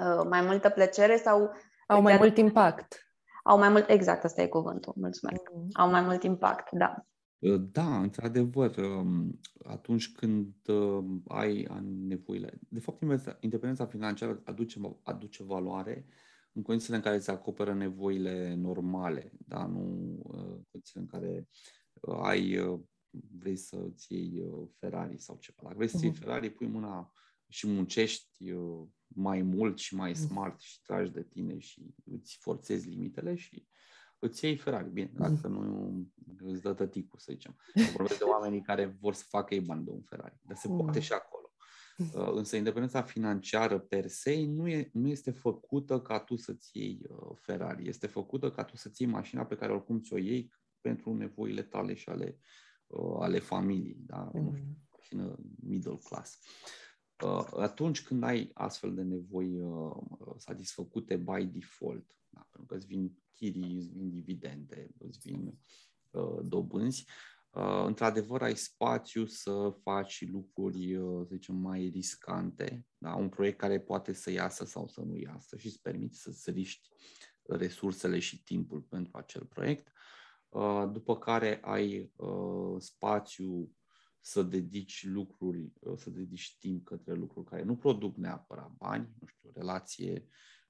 uh, mai multă plăcere sau... Au mai mult impact. Au mai mult, exact, asta e cuvântul, mulțumesc. Mm. Au mai mult impact, da. Uh, da, într-adevăr, um, atunci când uh, ai nevoile. De fapt, independența financiară aduce, aduce valoare în condițiile în care se acoperă nevoile normale, da? nu uh, în condițiile în care ai, vrei să-ți iei Ferrari sau ceva. Dacă vrei să iei mhm. Ferrari, pui mâna și muncești mai mult și mai mhm. smart și tragi de tine și îți forțezi limitele și îți iei Ferrari, bine, mm. dacă nu îți dă tăticul, să zicem. Vorbesc de oamenii care vor să facă ei bani de un Ferrari, dar se poate mm. și acolo. Uh, însă independența financiară per se nu, e, nu este făcută ca tu să-ți iei uh, Ferrari, este făcută ca tu să-ți iei mașina pe care oricum ți-o iei pentru nevoile tale și ale, uh, ale familiei, da? Mm. Nu știu, mașină middle class. Atunci când ai astfel de nevoi satisfăcute by default, da? pentru că îți vin chirii, îți vin dividende, îți vin uh, dobânzi, uh, într-adevăr ai spațiu să faci lucruri, uh, să zicem, mai riscante, da? un proiect care poate să iasă sau să nu iasă și îți permiți să-ți riști resursele și timpul pentru acel proiect, uh, după care ai uh, spațiu să dedici lucruri, uh, să dedici timp către lucruri care nu produc neapărat bani, nu știu, relație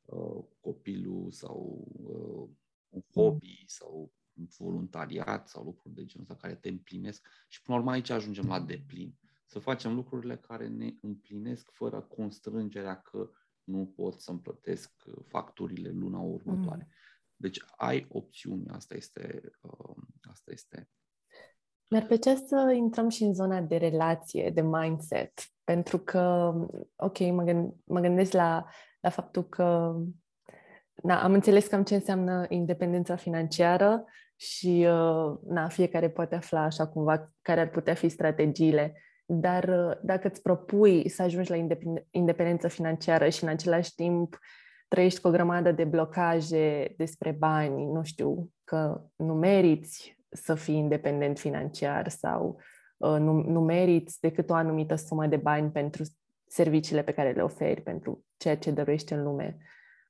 Uh, copilul sau uh, un hobby sau un voluntariat sau lucruri de genul ăsta care te împlinesc și până la urmă aici ajungem la deplin. Să facem lucrurile care ne împlinesc fără constrângerea că nu pot să-mi plătesc facturile luna următoare. Mm. Deci ai opțiuni, asta este, uh, asta este. Mi-ar plăcea să intrăm și în zona de relație, de mindset, pentru că, ok, mă, gând, mă gândesc la la faptul că na, am înțeles cam ce înseamnă independența financiară și uh, na, fiecare poate afla așa cumva care ar putea fi strategiile. Dar uh, dacă îți propui să ajungi la independență financiară și în același timp trăiești cu o grămadă de blocaje despre bani, nu știu, că nu meriți să fii independent financiar sau uh, nu, nu meriți decât o anumită sumă de bani pentru serviciile pe care le oferi, pentru ceea ce dăruiești în lume.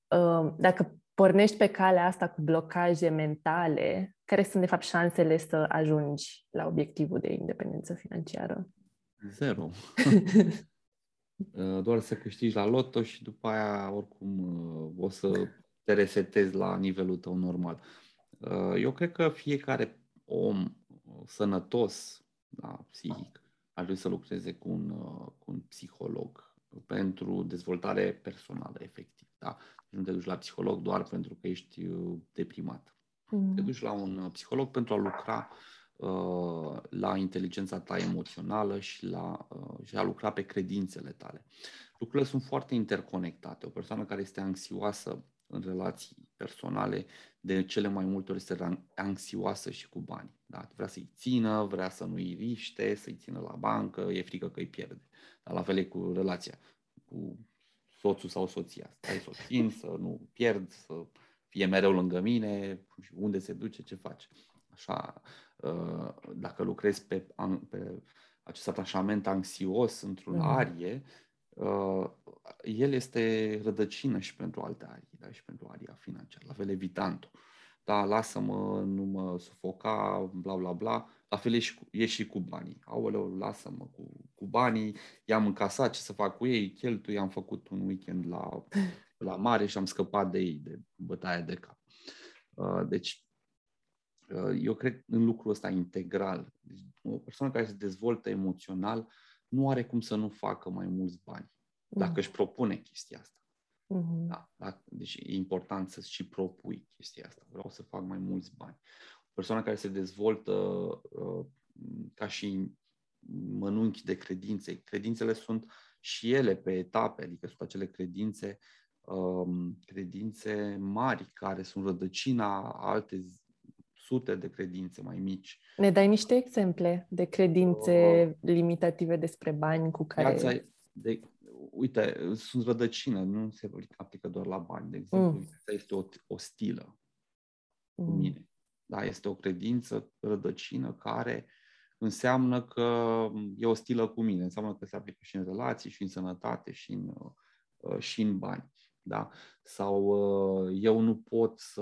Uh, dacă pornești pe calea asta cu blocaje mentale, care sunt de fapt șansele să ajungi la obiectivul de independență financiară? Zero. Uh, doar să câștigi la loto și după aia oricum uh, o să te resetezi la nivelul tău normal. Eu cred că fiecare om sănătos, da, psihic, ar trebui să lucreze cu un, cu un psiholog pentru dezvoltare personală, efectiv. Da? Nu te duci la psiholog doar pentru că ești uh, deprimat. Mm. Te duci la un uh, psiholog pentru a lucra uh, la inteligența ta emoțională și, la, uh, și a lucra pe credințele tale. Lucrurile sunt foarte interconectate. O persoană care este anxioasă în relații personale, de cele mai multe ori este anxioasă și cu bani. Da? Vrea să-i țină, vrea să nu-i riște, să-i țină la bancă, e frică că îi pierde. Dar la fel e cu relația, cu soțul sau soția. Stai să o țin, să nu pierd, să fie mereu lângă mine, unde se duce, ce face. Așa, uh, dacă lucrezi pe, pe acest atașament anxios într-un mm. arie, uh, el este rădăcină și pentru alte arii, da? și pentru aria financiară, la fel evitantul. Da, lasă-mă, nu mă sufoca, bla bla bla. La fel e și cu, e și cu banii. Aoleu, lasă-mă cu, cu banii, i-am încasat, ce să fac cu ei, cheltui, am făcut un weekend la, la mare și am scăpat de ei, de bătaie de cap. Uh, deci, uh, eu cred în lucrul ăsta integral. Deci, o persoană care se dezvoltă emoțional nu are cum să nu facă mai mulți bani, dacă mm. își propune chestia asta. Mm-hmm. Da, da? Deci e important să și propui chestia asta. Vreau să fac mai mulți bani. O persoană care se dezvoltă uh, ca și mănunchi de credințe. Credințele sunt și ele pe etape, adică sunt acele credințe, um, credințe mari care sunt rădăcina alte sute de credințe mai mici. Ne dai niște exemple de credințe uh, limitative despre bani cu care... De, uite, sunt rădăcină, nu se aplică doar la bani. De exemplu, mm. asta este o, o stilă mm. cu mine. Da, este o credință rădăcină care înseamnă că e o stilă cu mine. Înseamnă că se aplică și în relații, și în sănătate, și în, uh, și în bani. Da? Sau uh, eu nu pot să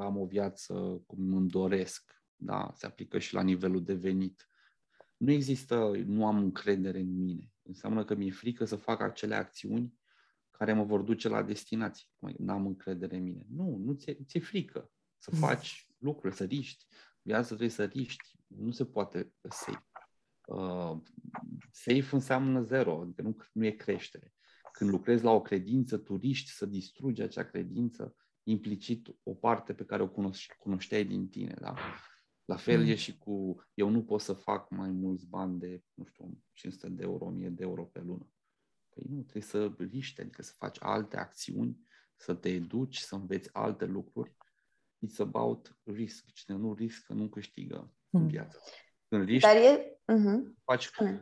am o viață cum îmi doresc. Da? Se aplică și la nivelul de venit. Nu există, nu am încredere în mine. Înseamnă că mi-e frică să fac acele acțiuni care mă vor duce la destinație. Nu am încredere în mine. Nu, nu ți-e, ți-e frică să faci lucruri, să riști. Viața trebuie să riști. Nu se poate safe. Uh, safe înseamnă zero, adică nu, nu e creștere. Când lucrezi la o credință, tu riști să distrugi acea credință, implicit o parte pe care o cunoșteai din tine. Da? La fel mm. e și cu, eu nu pot să fac mai mulți bani de, nu știu, 500 de euro, 1000 de euro pe lună. Păi nu, trebuie să riști, adică să faci alte acțiuni, să te educi, să înveți alte lucruri. It's about risk. Cine nu riscă, nu câștigă mm. în viață. Când riști, Dar e... uh-huh. faci... Uh,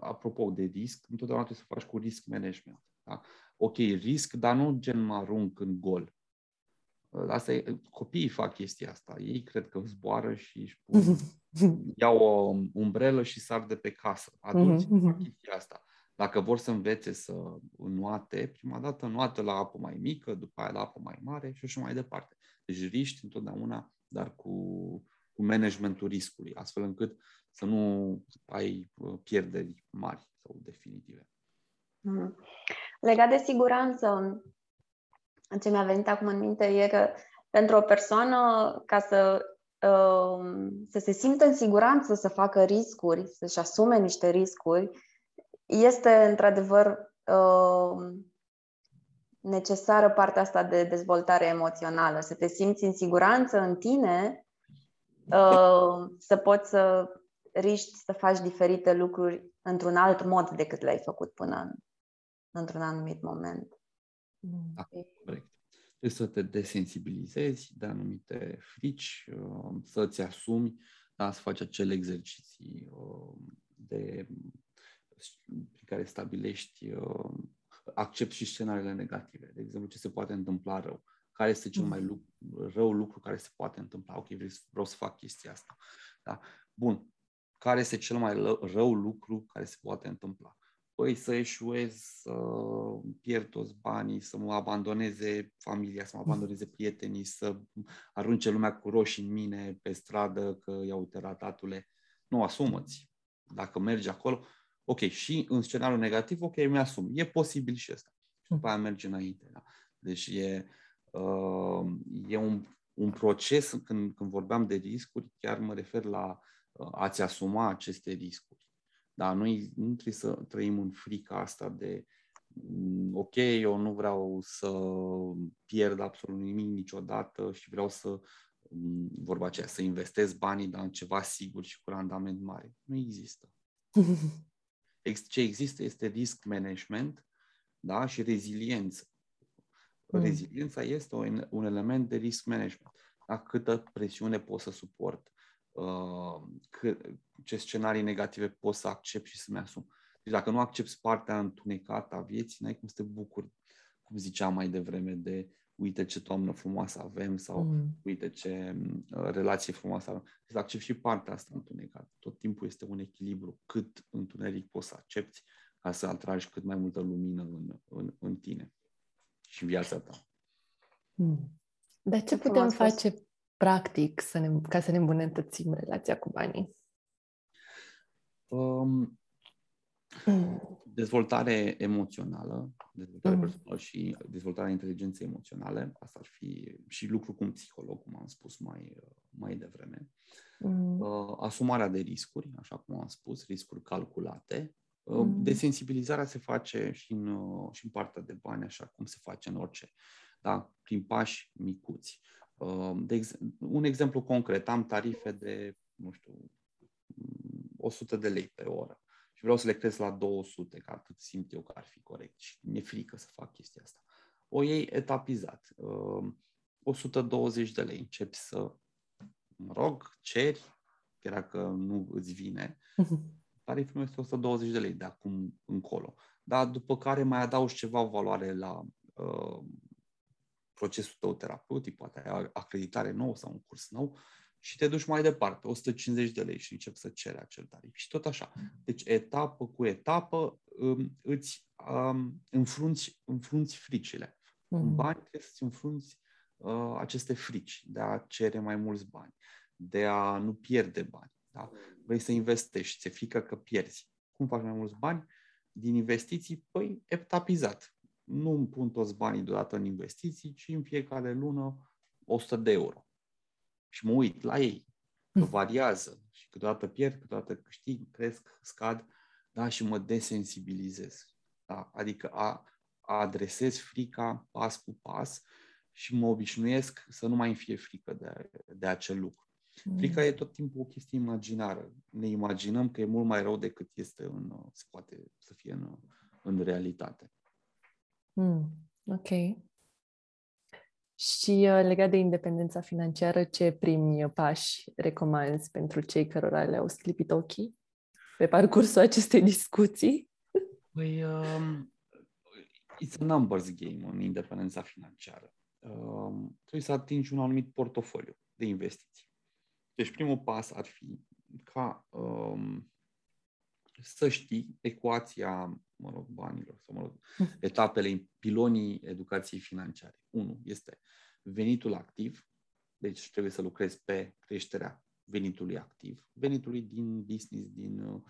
apropo de risc, întotdeauna trebuie să faci cu risk management. Da? Ok, risc, dar nu gen mă arunc în gol. Asta e, copiii fac chestia asta. Ei cred că zboară și își pun, iau o umbrelă și sar de pe casă. Adulții mm-hmm. fac chestia asta. Dacă vor să învețe să înnoate, prima dată înnoată la apă mai mică, după aia la apă mai mare și așa mai departe. Deci riști întotdeauna, dar cu, cu managementul riscului, astfel încât să nu ai uh, pierderi mari sau definitive. Mm. Legat de siguranță, ce mi-a venit acum în minte e că pentru o persoană, ca să, uh, să se simtă în siguranță să facă riscuri, să-și asume niște riscuri, este într-adevăr uh, necesară partea asta de dezvoltare emoțională, să te simți în siguranță în tine, uh, să poți să riști să faci diferite lucruri într-un alt mod decât le-ai făcut până în, într-un anumit moment. Da, corect. Trebuie să te desensibilizezi de anumite frici, uh, să-ți asumi, da, să faci acele exerciții uh, de, prin care stabilești, uh, accept și scenariile negative. De exemplu, ce se poate întâmpla rău. Care este cel mai lu- rău lucru care se poate întâmpla? Ok, vreau să fac chestia asta. Da? Bun. Care este cel mai rău lucru care se poate întâmpla? păi să eșuez, să pierd toți banii, să mă abandoneze familia, să mă abandoneze prietenii, să arunce lumea cu roșii în mine pe stradă că iau teratatule. Nu, asumă-ți. Dacă mergi acolo, ok, și în scenariul negativ, ok, mi-asum. E posibil și asta. Și după aia merge înainte. Da? Deci e, uh, e un, un proces, când, când vorbeam de riscuri, chiar mă refer la uh, a-ți asuma aceste riscuri. Da, noi nu trebuie să trăim în frica asta de, mm, ok, eu nu vreau să pierd absolut nimic niciodată și vreau să, mm, vorba aceea, să investesc banii, dar în ceva sigur și cu randament mare. Nu există. Ce există este risk management da? și reziliență. Mm. Reziliența este un, un element de risk management. Da? Câtă presiune pot să suport, uh, cât, ce scenarii negative pot să accept și să-mi asum. Deci dacă nu accepti partea întunecată a vieții, n-ai cum să te bucuri, cum ziceam mai devreme, de uite ce toamnă frumoasă avem sau mm. uite ce uh, relație frumoasă avem. Deci accept și partea asta întunecată. Tot timpul este un echilibru. Cât întuneric poți să accepti ca să atragi cât mai multă lumină în, în, în tine și în viața ta. Mm. Dar ce putem face practic să ne, ca să ne îmbunătățim relația cu banii? Um, Dezvoltare emoțională, dezvoltare mm. personală și dezvoltarea inteligenței emoționale, asta ar fi și lucru cu un psiholog, cum am spus mai, mai devreme. Mm. Uh, asumarea de riscuri, așa cum am spus, riscuri calculate. Uh, mm. Desensibilizarea se face și în, uh, și în partea de bani, așa cum se face în orice, da? prin pași micuți. Uh, de ex- un exemplu concret, am tarife de, nu știu, 100 de lei pe oră și vreau să le cresc la 200, că atât simt eu că ar fi corect și mi-e frică să fac chestia asta. O iei etapizat. 120 uh, de lei începi să, mă rog, ceri, chiar că nu îți vine, tariful meu este 120 de lei de acum încolo. Dar după care mai adaugi ceva valoare la uh, procesul tău terapeutic, poate ai acreditare nouă sau un curs nou și te duci mai departe, 150 de lei și începi să ceri acel tarif. Și tot așa. Deci, etapă cu etapă, um, îți um, înfrunți, înfrunți fricile. Mm-hmm. În bani trebuie să-ți înfrunți uh, aceste frici de a cere mai mulți bani, de a nu pierde bani. Da? Vrei să investești, ți-e frică că pierzi. Cum faci mai mulți bani? Din investiții, păi, etapizat. Nu îmi pun toți banii deodată în investiții, ci în fiecare lună 100 de euro și mă uit la ei, că mm. variază și câteodată pierd, câteodată câștig, cresc, scad, da, și mă desensibilizez. Da? Adică a, a adresez frica pas cu pas și mă obișnuiesc să nu mai fie frică de, de acel lucru. Mm. Frica e tot timpul o chestie imaginară. Ne imaginăm că e mult mai rău decât este în, se poate să fie în, în realitate. Mm. Ok. Și uh, legat de independența financiară, ce primi pași recomanzi pentru cei cărora le-au sclipit ochii pe parcursul acestei discuții? Păi, um, it's a numbers game în independența financiară. Um, trebuie să atingi un anumit portofoliu de investiții. Deci primul pas ar fi ca um, să știi ecuația, mă rog, banilor, sau mă rog, etapele, pilonii educației financiare. Unu este venitul activ, deci trebuie să lucrezi pe creșterea venitului activ, venitului din business, din uh,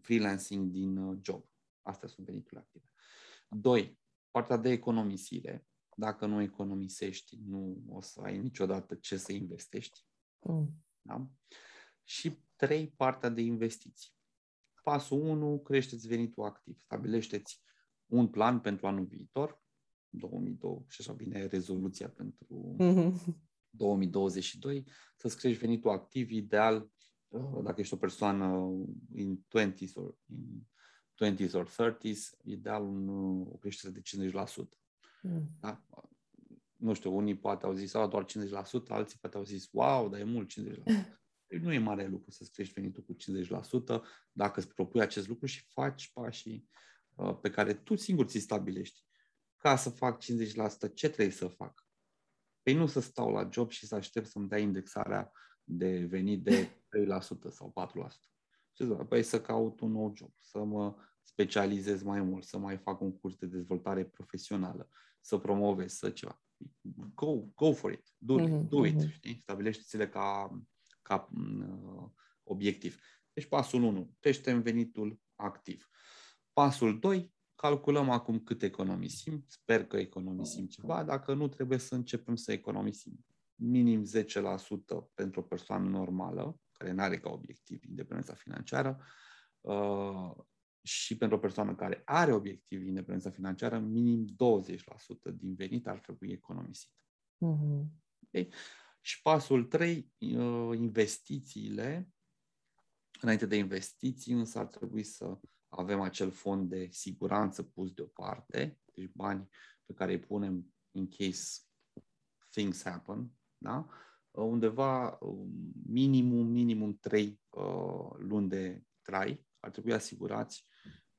freelancing, din uh, job. Astea sunt veniturile active. Doi, partea de economisire. Dacă nu economisești, nu o să ai niciodată ce să investești. Mm. Da? Și trei, partea de investiții. Pasul 1, creșteți venitul activ. Stabilește-ți un plan pentru anul viitor, 2002 și așa vine rezoluția pentru mm-hmm. 2022, să-ți crești venitul activ ideal uh, dacă ești o persoană in 20s or in 20s or 30s, ideal un, o creștere de 50%. Mm. Da? Nu știu, unii poate au zis, doar 50%, alții poate au zis, wow, dar e mult 50%. Deci nu e mare lucru să-ți crești venitul cu 50% dacă îți propui acest lucru și faci pașii uh, pe care tu singur ți stabilești. Ca să fac 50%, ce trebuie să fac? Păi nu să stau la job și să aștept să-mi dea indexarea de venit de 3% sau 4%. Ce să Păi să caut un nou job, să mă specializez mai mult, să mai fac un curs de dezvoltare profesională, să promovez, să ceva. Go, go for it, do it, mm-hmm. do it, mm-hmm. știi? Stabilește-ți-le ca ca uh, obiectiv. Deci pasul 1, creștem venitul activ. Pasul 2, calculăm acum cât economisim, sper că economisim ceva, dacă nu trebuie să începem să economisim minim 10% pentru o persoană normală, care nu are ca obiectiv independența financiară, uh, și pentru o persoană care are obiectiv independența financiară, minim 20% din venit ar trebui economisit. Mm-hmm. Okay? Și pasul 3, uh, investițiile. Înainte de investiții, însă ar trebui să avem acel fond de siguranță pus deoparte, deci bani pe care îi punem in case things happen, da? undeva um, minimum, minimum 3 uh, luni de trai ar trebui asigurați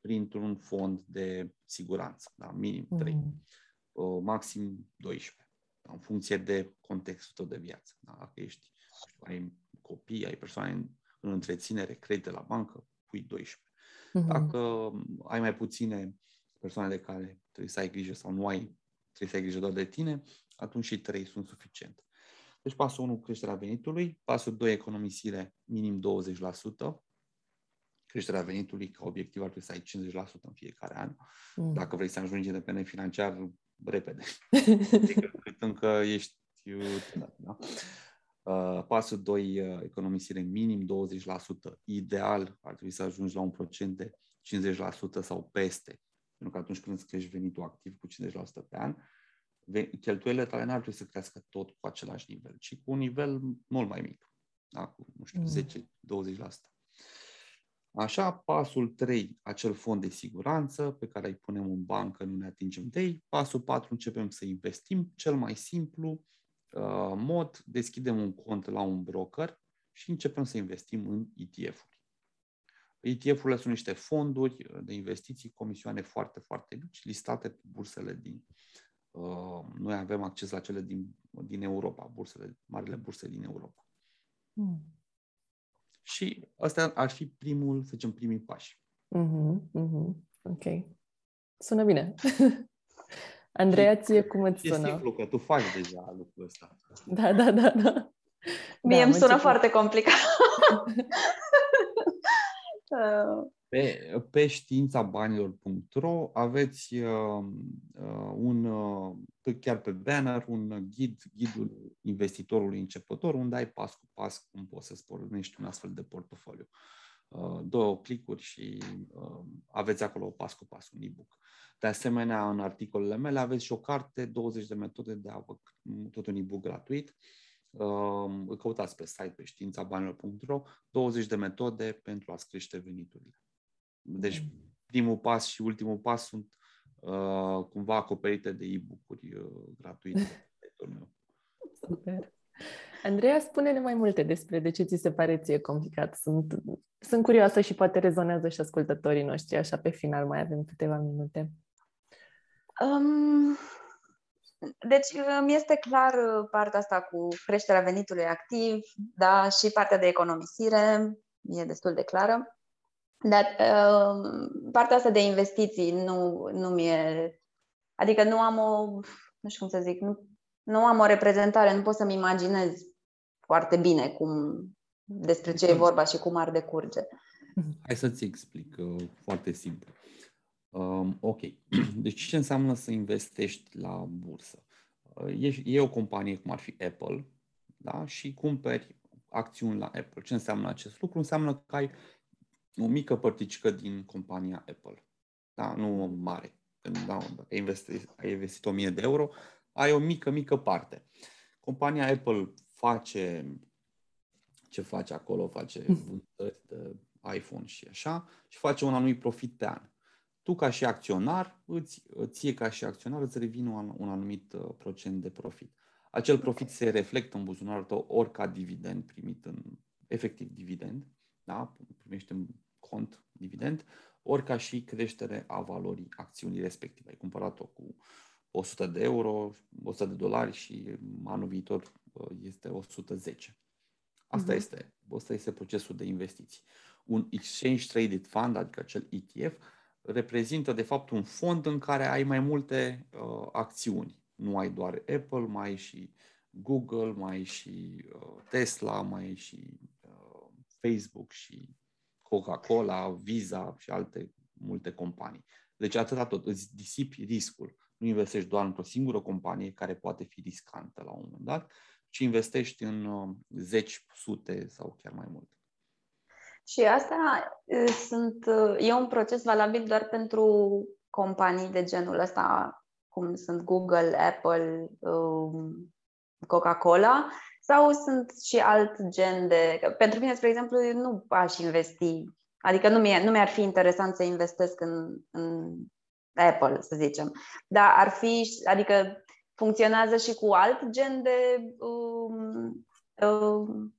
printr-un fond de siguranță, da? minim 3, mm. uh, maxim 12, da? în funcție de contextul tău de viață. Da? Dacă ești, ai copii, ai persoane în, în întreținere, credite la bancă, pui 12. Mm-hmm. Dacă ai mai puține persoane de care trebuie să ai grijă sau nu ai, trebuie să ai grijă doar de tine, atunci și 3 sunt suficiente. Deci pasul 1, creșterea venitului, pasul 2, economisire minim 20%, creșterea venitului ca obiectiv ar trebui să ai 50% în fiecare an. Mm. Dacă vrei să ajungi independent financiar, repede. adică încă ești tânăr, da? Uh, pasul 2, uh, economisire minim 20%. Ideal ar trebui să ajungi la un procent de 50% sau peste. Pentru că atunci când îți crești venitul activ cu 50% pe an, cheltuielile tale n-ar trebui să crească tot cu același nivel, ci cu un nivel mult mai mic. Da? Cu, nu știu, mm. 10-20%. Așa, pasul 3, acel fond de siguranță pe care îi punem în bancă, nu ne atingem de ei. Pasul 4, începem să investim. Cel mai simplu uh, mod, deschidem un cont la un broker și începem să investim în ETF-uri. ETF-urile sunt niște fonduri de investiții, comisioane foarte, foarte mici, listate pe bursele din. Uh, noi avem acces la cele din, din Europa, bursele, marile burse din Europa. Mm. Și ăsta ar fi primul, să zicem, primii pași. Mm-hmm, mm-hmm. Ok. Sună bine. Andreea, ție cum îți sună? E simplu, că tu faci deja lucrul ăsta. Da, da, da, da. Mie da, îmi sună foarte complicat. Pe, pe științabanilor.ro aveți uh, uh, un, uh, chiar pe banner, un ghid, ghidul investitorului începător, unde ai pas cu pas cum poți să-ți pornești un astfel de portofoliu. Uh, două clicuri și uh, aveți acolo pas cu pas un e-book. De asemenea, în articolele mele aveți și o carte, 20 de metode de a vă tot un e-book gratuit. Uh, căutați pe site pe științabanilor.ro 20 de metode pentru a-ți crește veniturile. Deci primul pas și ultimul pas sunt uh, cumva acoperite de e-book-uri uh, gratuite. Super. Andreea, spune-ne mai multe despre de ce ți se pare ție complicat. Sunt, sunt curioasă și poate rezonează și ascultătorii noștri, așa pe final mai avem câteva minute. Um, deci mi este clar uh, partea asta cu creșterea venitului activ, da, și partea de economisire e destul de clară. Dar uh, partea asta de investiții nu, nu mi-e... Adică nu am o... Nu știu cum să zic, nu, nu am o reprezentare, nu pot să-mi imaginez foarte bine cum, despre ce e vorba și cum ar decurge. Hai să-ți explic uh, foarte simplu. Um, ok. Deci ce înseamnă să investești la bursă? Uh, e, e o companie cum ar fi Apple da? și cumperi acțiuni la Apple. Ce înseamnă acest lucru? Înseamnă că ai o mică părticică din compania Apple. Da? Nu mare. Când da, dacă ai investit, ai investit 1000 de euro, ai o mică, mică parte. Compania Apple face ce face acolo, face vânzări de iPhone și așa, și face un anumit profit pe an. Tu ca și acționar, îți, ție ca și acționar îți revine un, un anumit uh, procent de profit. Acel profit se reflectă în buzunarul tău ori ca dividend primit în efectiv dividend, da? primește în cont dividend, ori ca și creștere a valorii acțiunii respective. Ai cumpărat-o cu 100 de euro, 100 de dolari și anul viitor uh, este 110. Asta, uh-huh. este, asta este procesul de investiții. Un Exchange Traded Fund, adică acel ETF, reprezintă de fapt un fond în care ai mai multe uh, acțiuni. Nu ai doar Apple, mai ai și Google, mai ai și uh, Tesla, mai ai și uh, Facebook și Coca-Cola, Visa și alte multe companii. Deci atâta tot, îți disipi riscul. Nu investești doar într-o singură companie care poate fi riscantă la un moment dat, ci investești în uh, zeci, sute sau chiar mai multe. Și asta sunt, e un proces valabil doar pentru companii de genul ăsta, cum sunt Google, Apple, um, Coca-Cola, sau sunt și alt gen de... Pentru mine, spre exemplu, nu aș investi, adică nu, mi nu mi-ar fi interesant să investesc în, în Apple, să zicem, dar ar fi, adică funcționează și cu alt gen de um, um,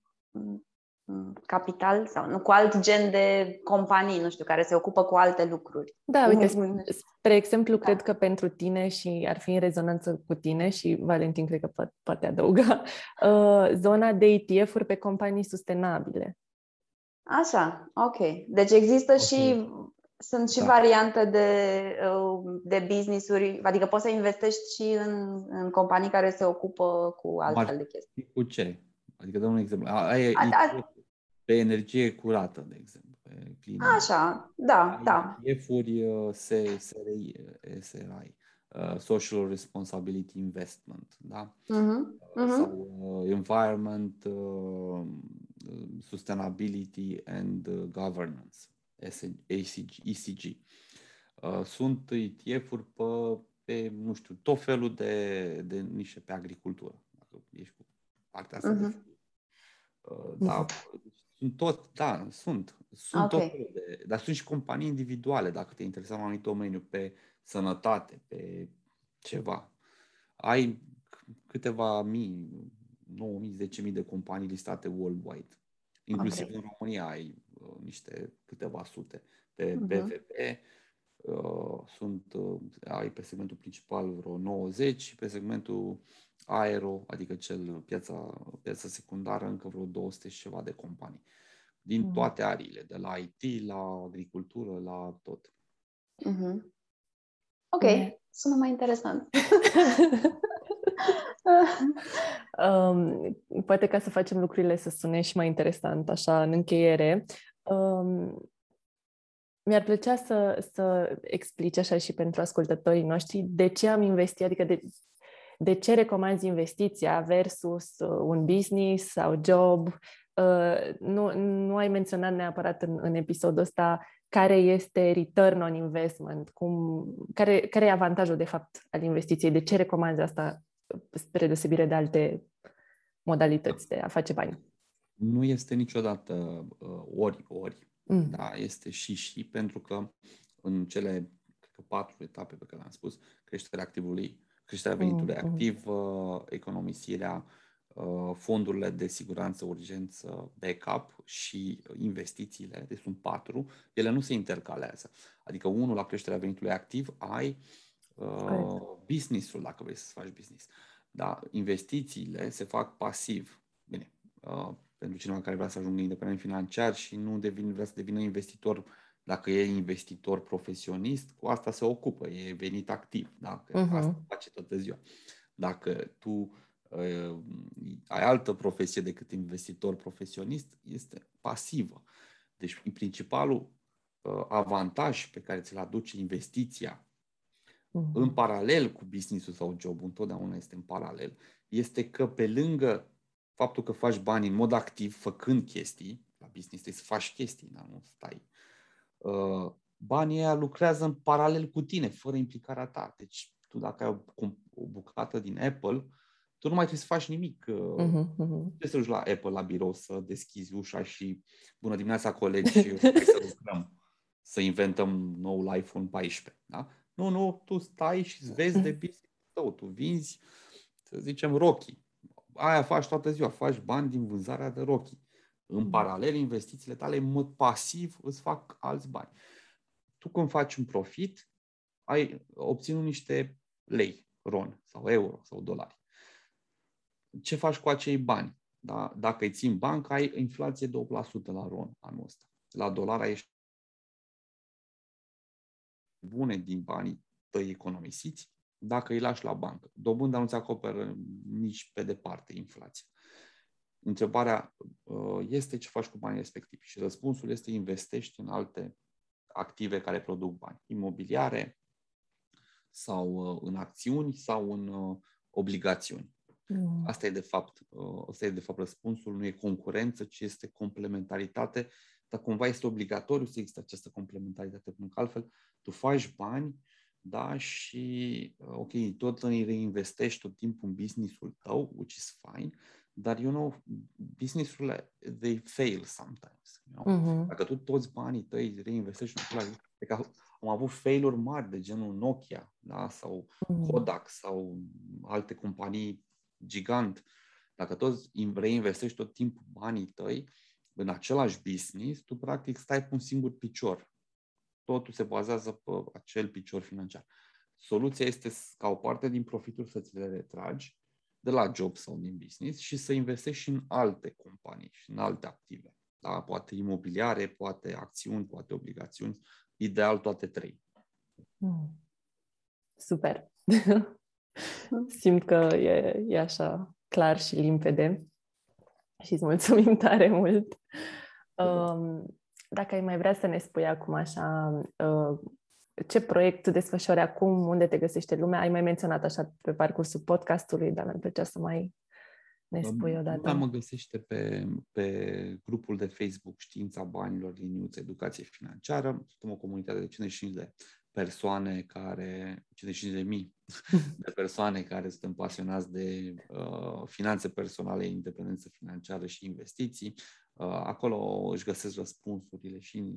capital sau nu, cu alt gen de companii, nu știu, care se ocupă cu alte lucruri. Da, uite, spre exemplu, da. cred că pentru tine și ar fi în rezonanță cu tine și Valentin cred că poate, poate adăuga, uh, zona de ETF-uri pe companii sustenabile. Așa, ok. Deci există okay. și sunt și da. variante de, uh, de business-uri, adică poți să investești și în, în companii care se ocupă cu altfel de chestii. Cu ce? Adică dăm un exemplu. Aia e a, pe energie curată, de exemplu. Pe clean Așa, da, da. ETF-uri SRI, SRI uh, Social Responsibility Investment, da? Uh-huh, uh-huh. Sau uh, Environment, uh, Sustainability and uh, Governance, ECG. ECG. Uh, sunt ETF-uri pe, pe, nu știu, tot felul de, de nișe pe agricultură. Dacă ești cu partea asta uh-huh. de uh, da, sunt tot, da, sunt. Sunt okay. tot de, dar sunt și companii individuale, dacă te interesează în anumit domeniu, pe sănătate, pe ceva. Ai câteva mii, 9.000, 10.000 de companii listate worldwide. Inclusiv okay. în România ai uh, niște câteva sute. Pe uh-huh. Mhm. BVP uh, sunt, uh, ai pe segmentul principal vreo 90 și pe segmentul aero, adică cel piața, piața secundară, încă vreo 200 și ceva de companii. Din mm. toate ariile, de la IT, la agricultură, la tot. Mm-hmm. Ok, mm. sună mai interesant. um, poate ca să facem lucrurile să sune și mai interesant, așa, în încheiere. Um, mi-ar plăcea să, să explici așa și pentru ascultătorii noștri de ce am investit, adică de, de ce recomanzi investiția versus uh, un business sau job. Uh, nu, nu ai menționat neapărat în, în episodul ăsta care este return on investment, cum, care, care e avantajul de fapt al investiției, de ce recomanzi asta spre deosebire de alte modalități de a face bani. Nu este niciodată uh, ori, ori, mm. da, este și și, pentru că în cele cred că patru etape pe care le-am spus, creșterea activului, creșterea venitului mm. activ, uh, economisirea, uh, fondurile de siguranță, urgență, backup și investițiile, deci sunt patru, ele nu se intercalează. Adică unul la creșterea venitului activ ai uh, business-ul, dacă vrei să faci business. Da, investițiile se fac pasiv. Bine, uh, pentru cineva care vrea să ajungă independent financiar și nu devine, vrea să devină investitor dacă e investitor profesionist, cu asta se ocupă, e venit activ, da? Că uh-huh. asta face toată ziua. Dacă tu uh, ai altă profesie decât investitor profesionist, este pasivă. Deci, principalul uh, avantaj pe care ți-l aduce investiția uh-huh. în paralel cu business-ul sau jobul, întotdeauna este în paralel, este că pe lângă faptul că faci bani în mod activ, făcând chestii, la business trebuie să faci chestii, dar nu stai Uh, banii ăia lucrează în paralel cu tine, fără implicarea ta. Deci tu dacă ai o, o bucată din Apple, tu nu mai trebuie să faci nimic. Uh-huh, uh-huh. Trebuie să duci la Apple, la birou, să deschizi ușa și bună dimineața colegi, hai să lucrăm, să inventăm noul iPhone 14. Da? Nu, nu, tu stai și îți vezi de business tău, tu vinzi, să zicem, rochi. Aia faci toată ziua, faci bani din vânzarea de rochi. În mm. paralel, investițiile tale în mod pasiv îți fac alți bani. Tu când faci un profit, ai obținut niște lei, ron sau euro sau dolari. Ce faci cu acei bani? Da? Dacă îi ții în bancă, ai inflație 2% la ron anul ăsta. La dolar ai bune din banii tăi economisiți dacă îi lași la bancă. Dobânda nu ți acoperă nici pe departe inflația. Întrebarea uh, este ce faci cu banii respectivi și răspunsul este investești în alte active care produc bani, imobiliare sau uh, în acțiuni sau în uh, obligațiuni. Mm. Asta e de fapt, asta e de fapt răspunsul, nu e concurență, ci este complementaritate dar cumva este obligatoriu să există această complementaritate, pentru că altfel tu faci bani, da, și, uh, ok, tot îi reinvestești tot timpul în businessul tău, which is fine, dar, you know, businessurile, they fail sometimes. You know? Uh-huh. Dacă tu toți banii tăi reinvestești în același că am avut failuri mari de genul Nokia, da, sau uh-huh. Kodak, sau alte companii gigant. Dacă toți reinvestești tot timpul banii tăi în același business, tu practic stai pe un singur picior. Totul se bazează pe acel picior financiar. Soluția este ca o parte din profituri să ți le retragi de la job sau din business și să investești și în alte companii și în alte active. Da? Poate imobiliare, poate acțiuni, poate obligațiuni, ideal toate trei. Mm. Super! Simt că e, e așa clar și limpede și îți mulțumim tare mult. Um, dacă ai mai vrea să ne spui acum așa uh, ce proiect desfășori acum, unde te găsește lumea? Ai mai menționat așa pe parcursul podcastului, dar mi-ar plăcea să mai ne spui odată. Lumea mă găsește pe, pe grupul de Facebook Știința Banilor, Liniuță, Educație Financiară. Suntem o comunitate de 55 de persoane care, 55 de mii de persoane care suntem pasionați de uh, finanțe personale, independență financiară și investiții. Uh, acolo își găsesc răspunsurile și în, în,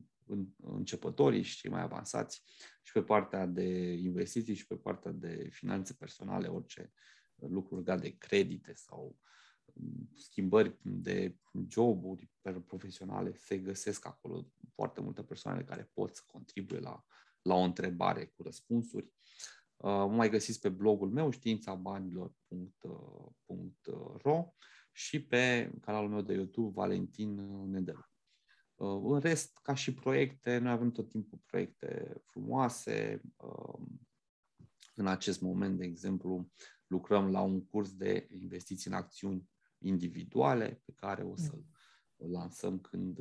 începătorii și cei mai avansați și pe partea de investiții și pe partea de finanțe personale, orice lucruri legat de credite sau um, schimbări de joburi profesionale, se găsesc acolo foarte multe persoane care pot să contribuie la, la o întrebare cu răspunsuri. Uh, mai găsiți pe blogul meu științabanilor.ro și pe canalul meu de YouTube Valentin Nedel. Uh, în rest, ca și proiecte, noi avem tot timpul proiecte frumoase. Uh, în acest moment, de exemplu, lucrăm la un curs de investiții în acțiuni individuale pe care o să-l lansăm când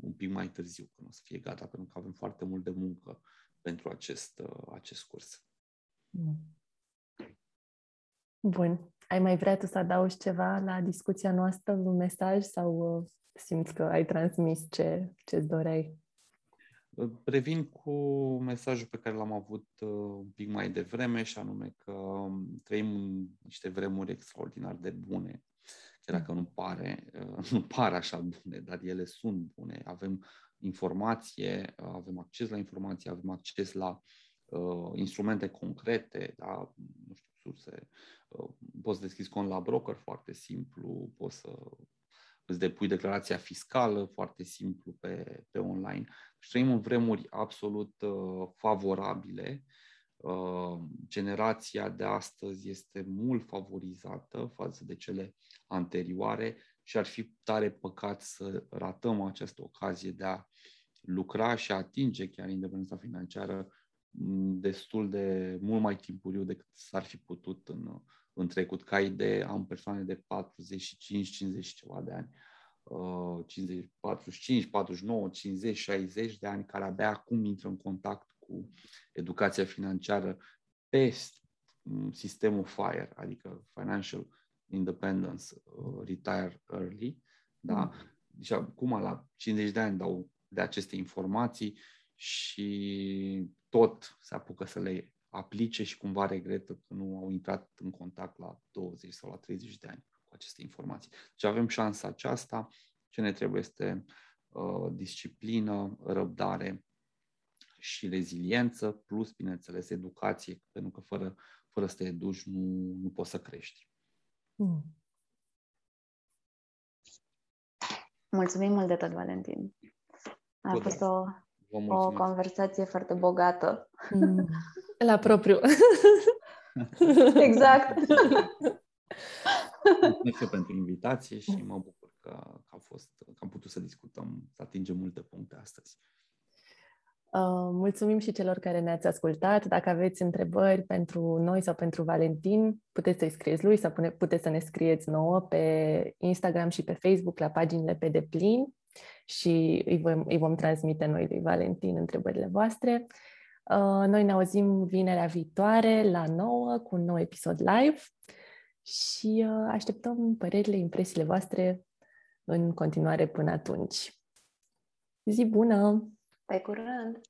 un pic mai târziu, când o să fie gata, pentru că avem foarte mult de muncă pentru acest, acest curs. Bun. Ai mai vrea tu să adaugi ceva la discuția noastră, un mesaj sau uh, simți că ai transmis ce îți doreai? Previn cu mesajul pe care l-am avut uh, un pic mai devreme și anume că um, trăim în niște vremuri extraordinar de bune. Chiar dacă nu pare, uh, nu pare așa bune, dar ele sunt bune. Avem informație, avem acces la informație, avem acces la uh, instrumente concrete, da? nu știu, surse. Uh, poți deschizi cont la broker foarte simplu, poți să îți depui declarația fiscală foarte simplu pe, pe online. Și trăim în vremuri absolut uh, favorabile. Uh, generația de astăzi este mult favorizată față de cele anterioare și ar fi tare păcat să ratăm această ocazie de a lucra și a atinge chiar independența financiară destul de mult mai timpuriu decât s-ar fi putut în, în trecut. Ca idee, am persoane de 45, 50 ceva de ani, 50, 45, 49, 50, 60 de ani care abia acum intră în contact cu educația financiară pe sistemul FIRE, adică Financial Independence, uh, Retire Early. Da? Mm. Deci acum la 50 de ani dau de aceste informații și tot se apucă să le aplice și cumva regretă că nu au intrat în contact la 20 sau la 30 de ani cu aceste informații. Deci avem șansa aceasta. Ce ne trebuie este uh, disciplină, răbdare și reziliență, plus, bineînțeles, educație, pentru că fără, fără să te educi nu, nu poți să crești. Mm. Mulțumim mult de tot, Valentin. A tot fost o o conversație foarte bogată. Mm. La propriu. exact. Mulțumesc pentru invitație și mă bucur că, că, a fost, că am putut să discutăm, să atingem multe puncte astăzi. Uh, mulțumim și celor care ne-ați ascultat. Dacă aveți întrebări pentru noi sau pentru Valentin, puteți să-i scrieți lui sau puteți să ne scrieți nouă pe Instagram și pe Facebook la paginile pe deplin și îi vom, îi vom transmite noi lui Valentin întrebările voastre. Uh, noi ne auzim vinerea viitoare la 9 cu un nou episod live și uh, așteptăm părerile, impresiile voastre în continuare până atunci. Zi bună! Pe curând!